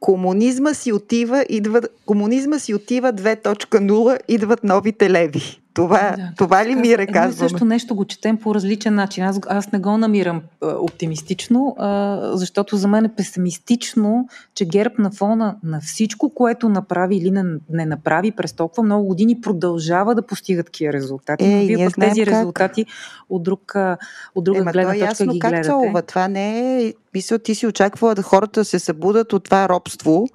комунизма си отива, идва, комунизма си отива 2.0, идват новите леви. Това, да, това ли ми е казваме? Също нещо го четем по различен начин. Аз, аз не го намирам а, оптимистично, а, защото за мен е песимистично, че ГЕРБ на фона на всичко, което направи или не, не направи през толкова много години, продължава да постига такива резултати. Е, Но вие пък тези как. резултати от, друг, от друга Ема, гледна то точка ясно ги как гледате. целува. Това не е... Мисля, ти си очаквала да хората се събудат от това робство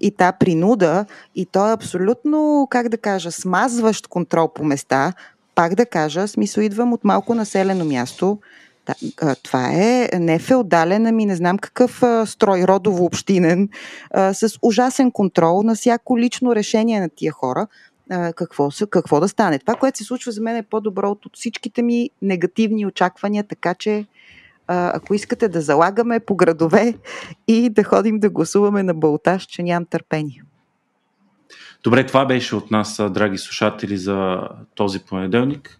и та принуда и то е абсолютно, как да кажа, смазващ контрол по места. Пак да кажа, смисъл идвам от малко населено място. Това е не феодален, ами не знам какъв строй, родово общинен, с ужасен контрол на всяко лично решение на тия хора. Какво, какво да стане. Това, което се случва за мен е по-добро от, всичките ми негативни очаквания, така че ако искате да залагаме по градове и да ходим да гласуваме на Балташ, че нямам търпение. Добре, това беше от нас, драги слушатели, за този понеделник.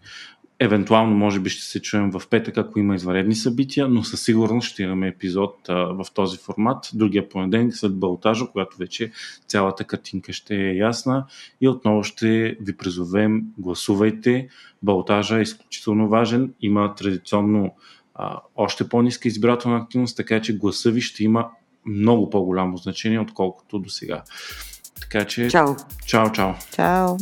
Евентуално, може би, ще се чуем в петък, ако има изваредни събития, но със сигурност ще имаме епизод а, в този формат. Другия понеделник след Балтажа, когато вече цялата картинка ще е ясна и отново ще ви призовем, гласувайте. Балтажа е изключително важен. Има традиционно а, още по-ниска избирателна активност, така че гласа ви ще има много по-голямо значение, отколкото до сега. Така че, Чао! чао, чао. Чао!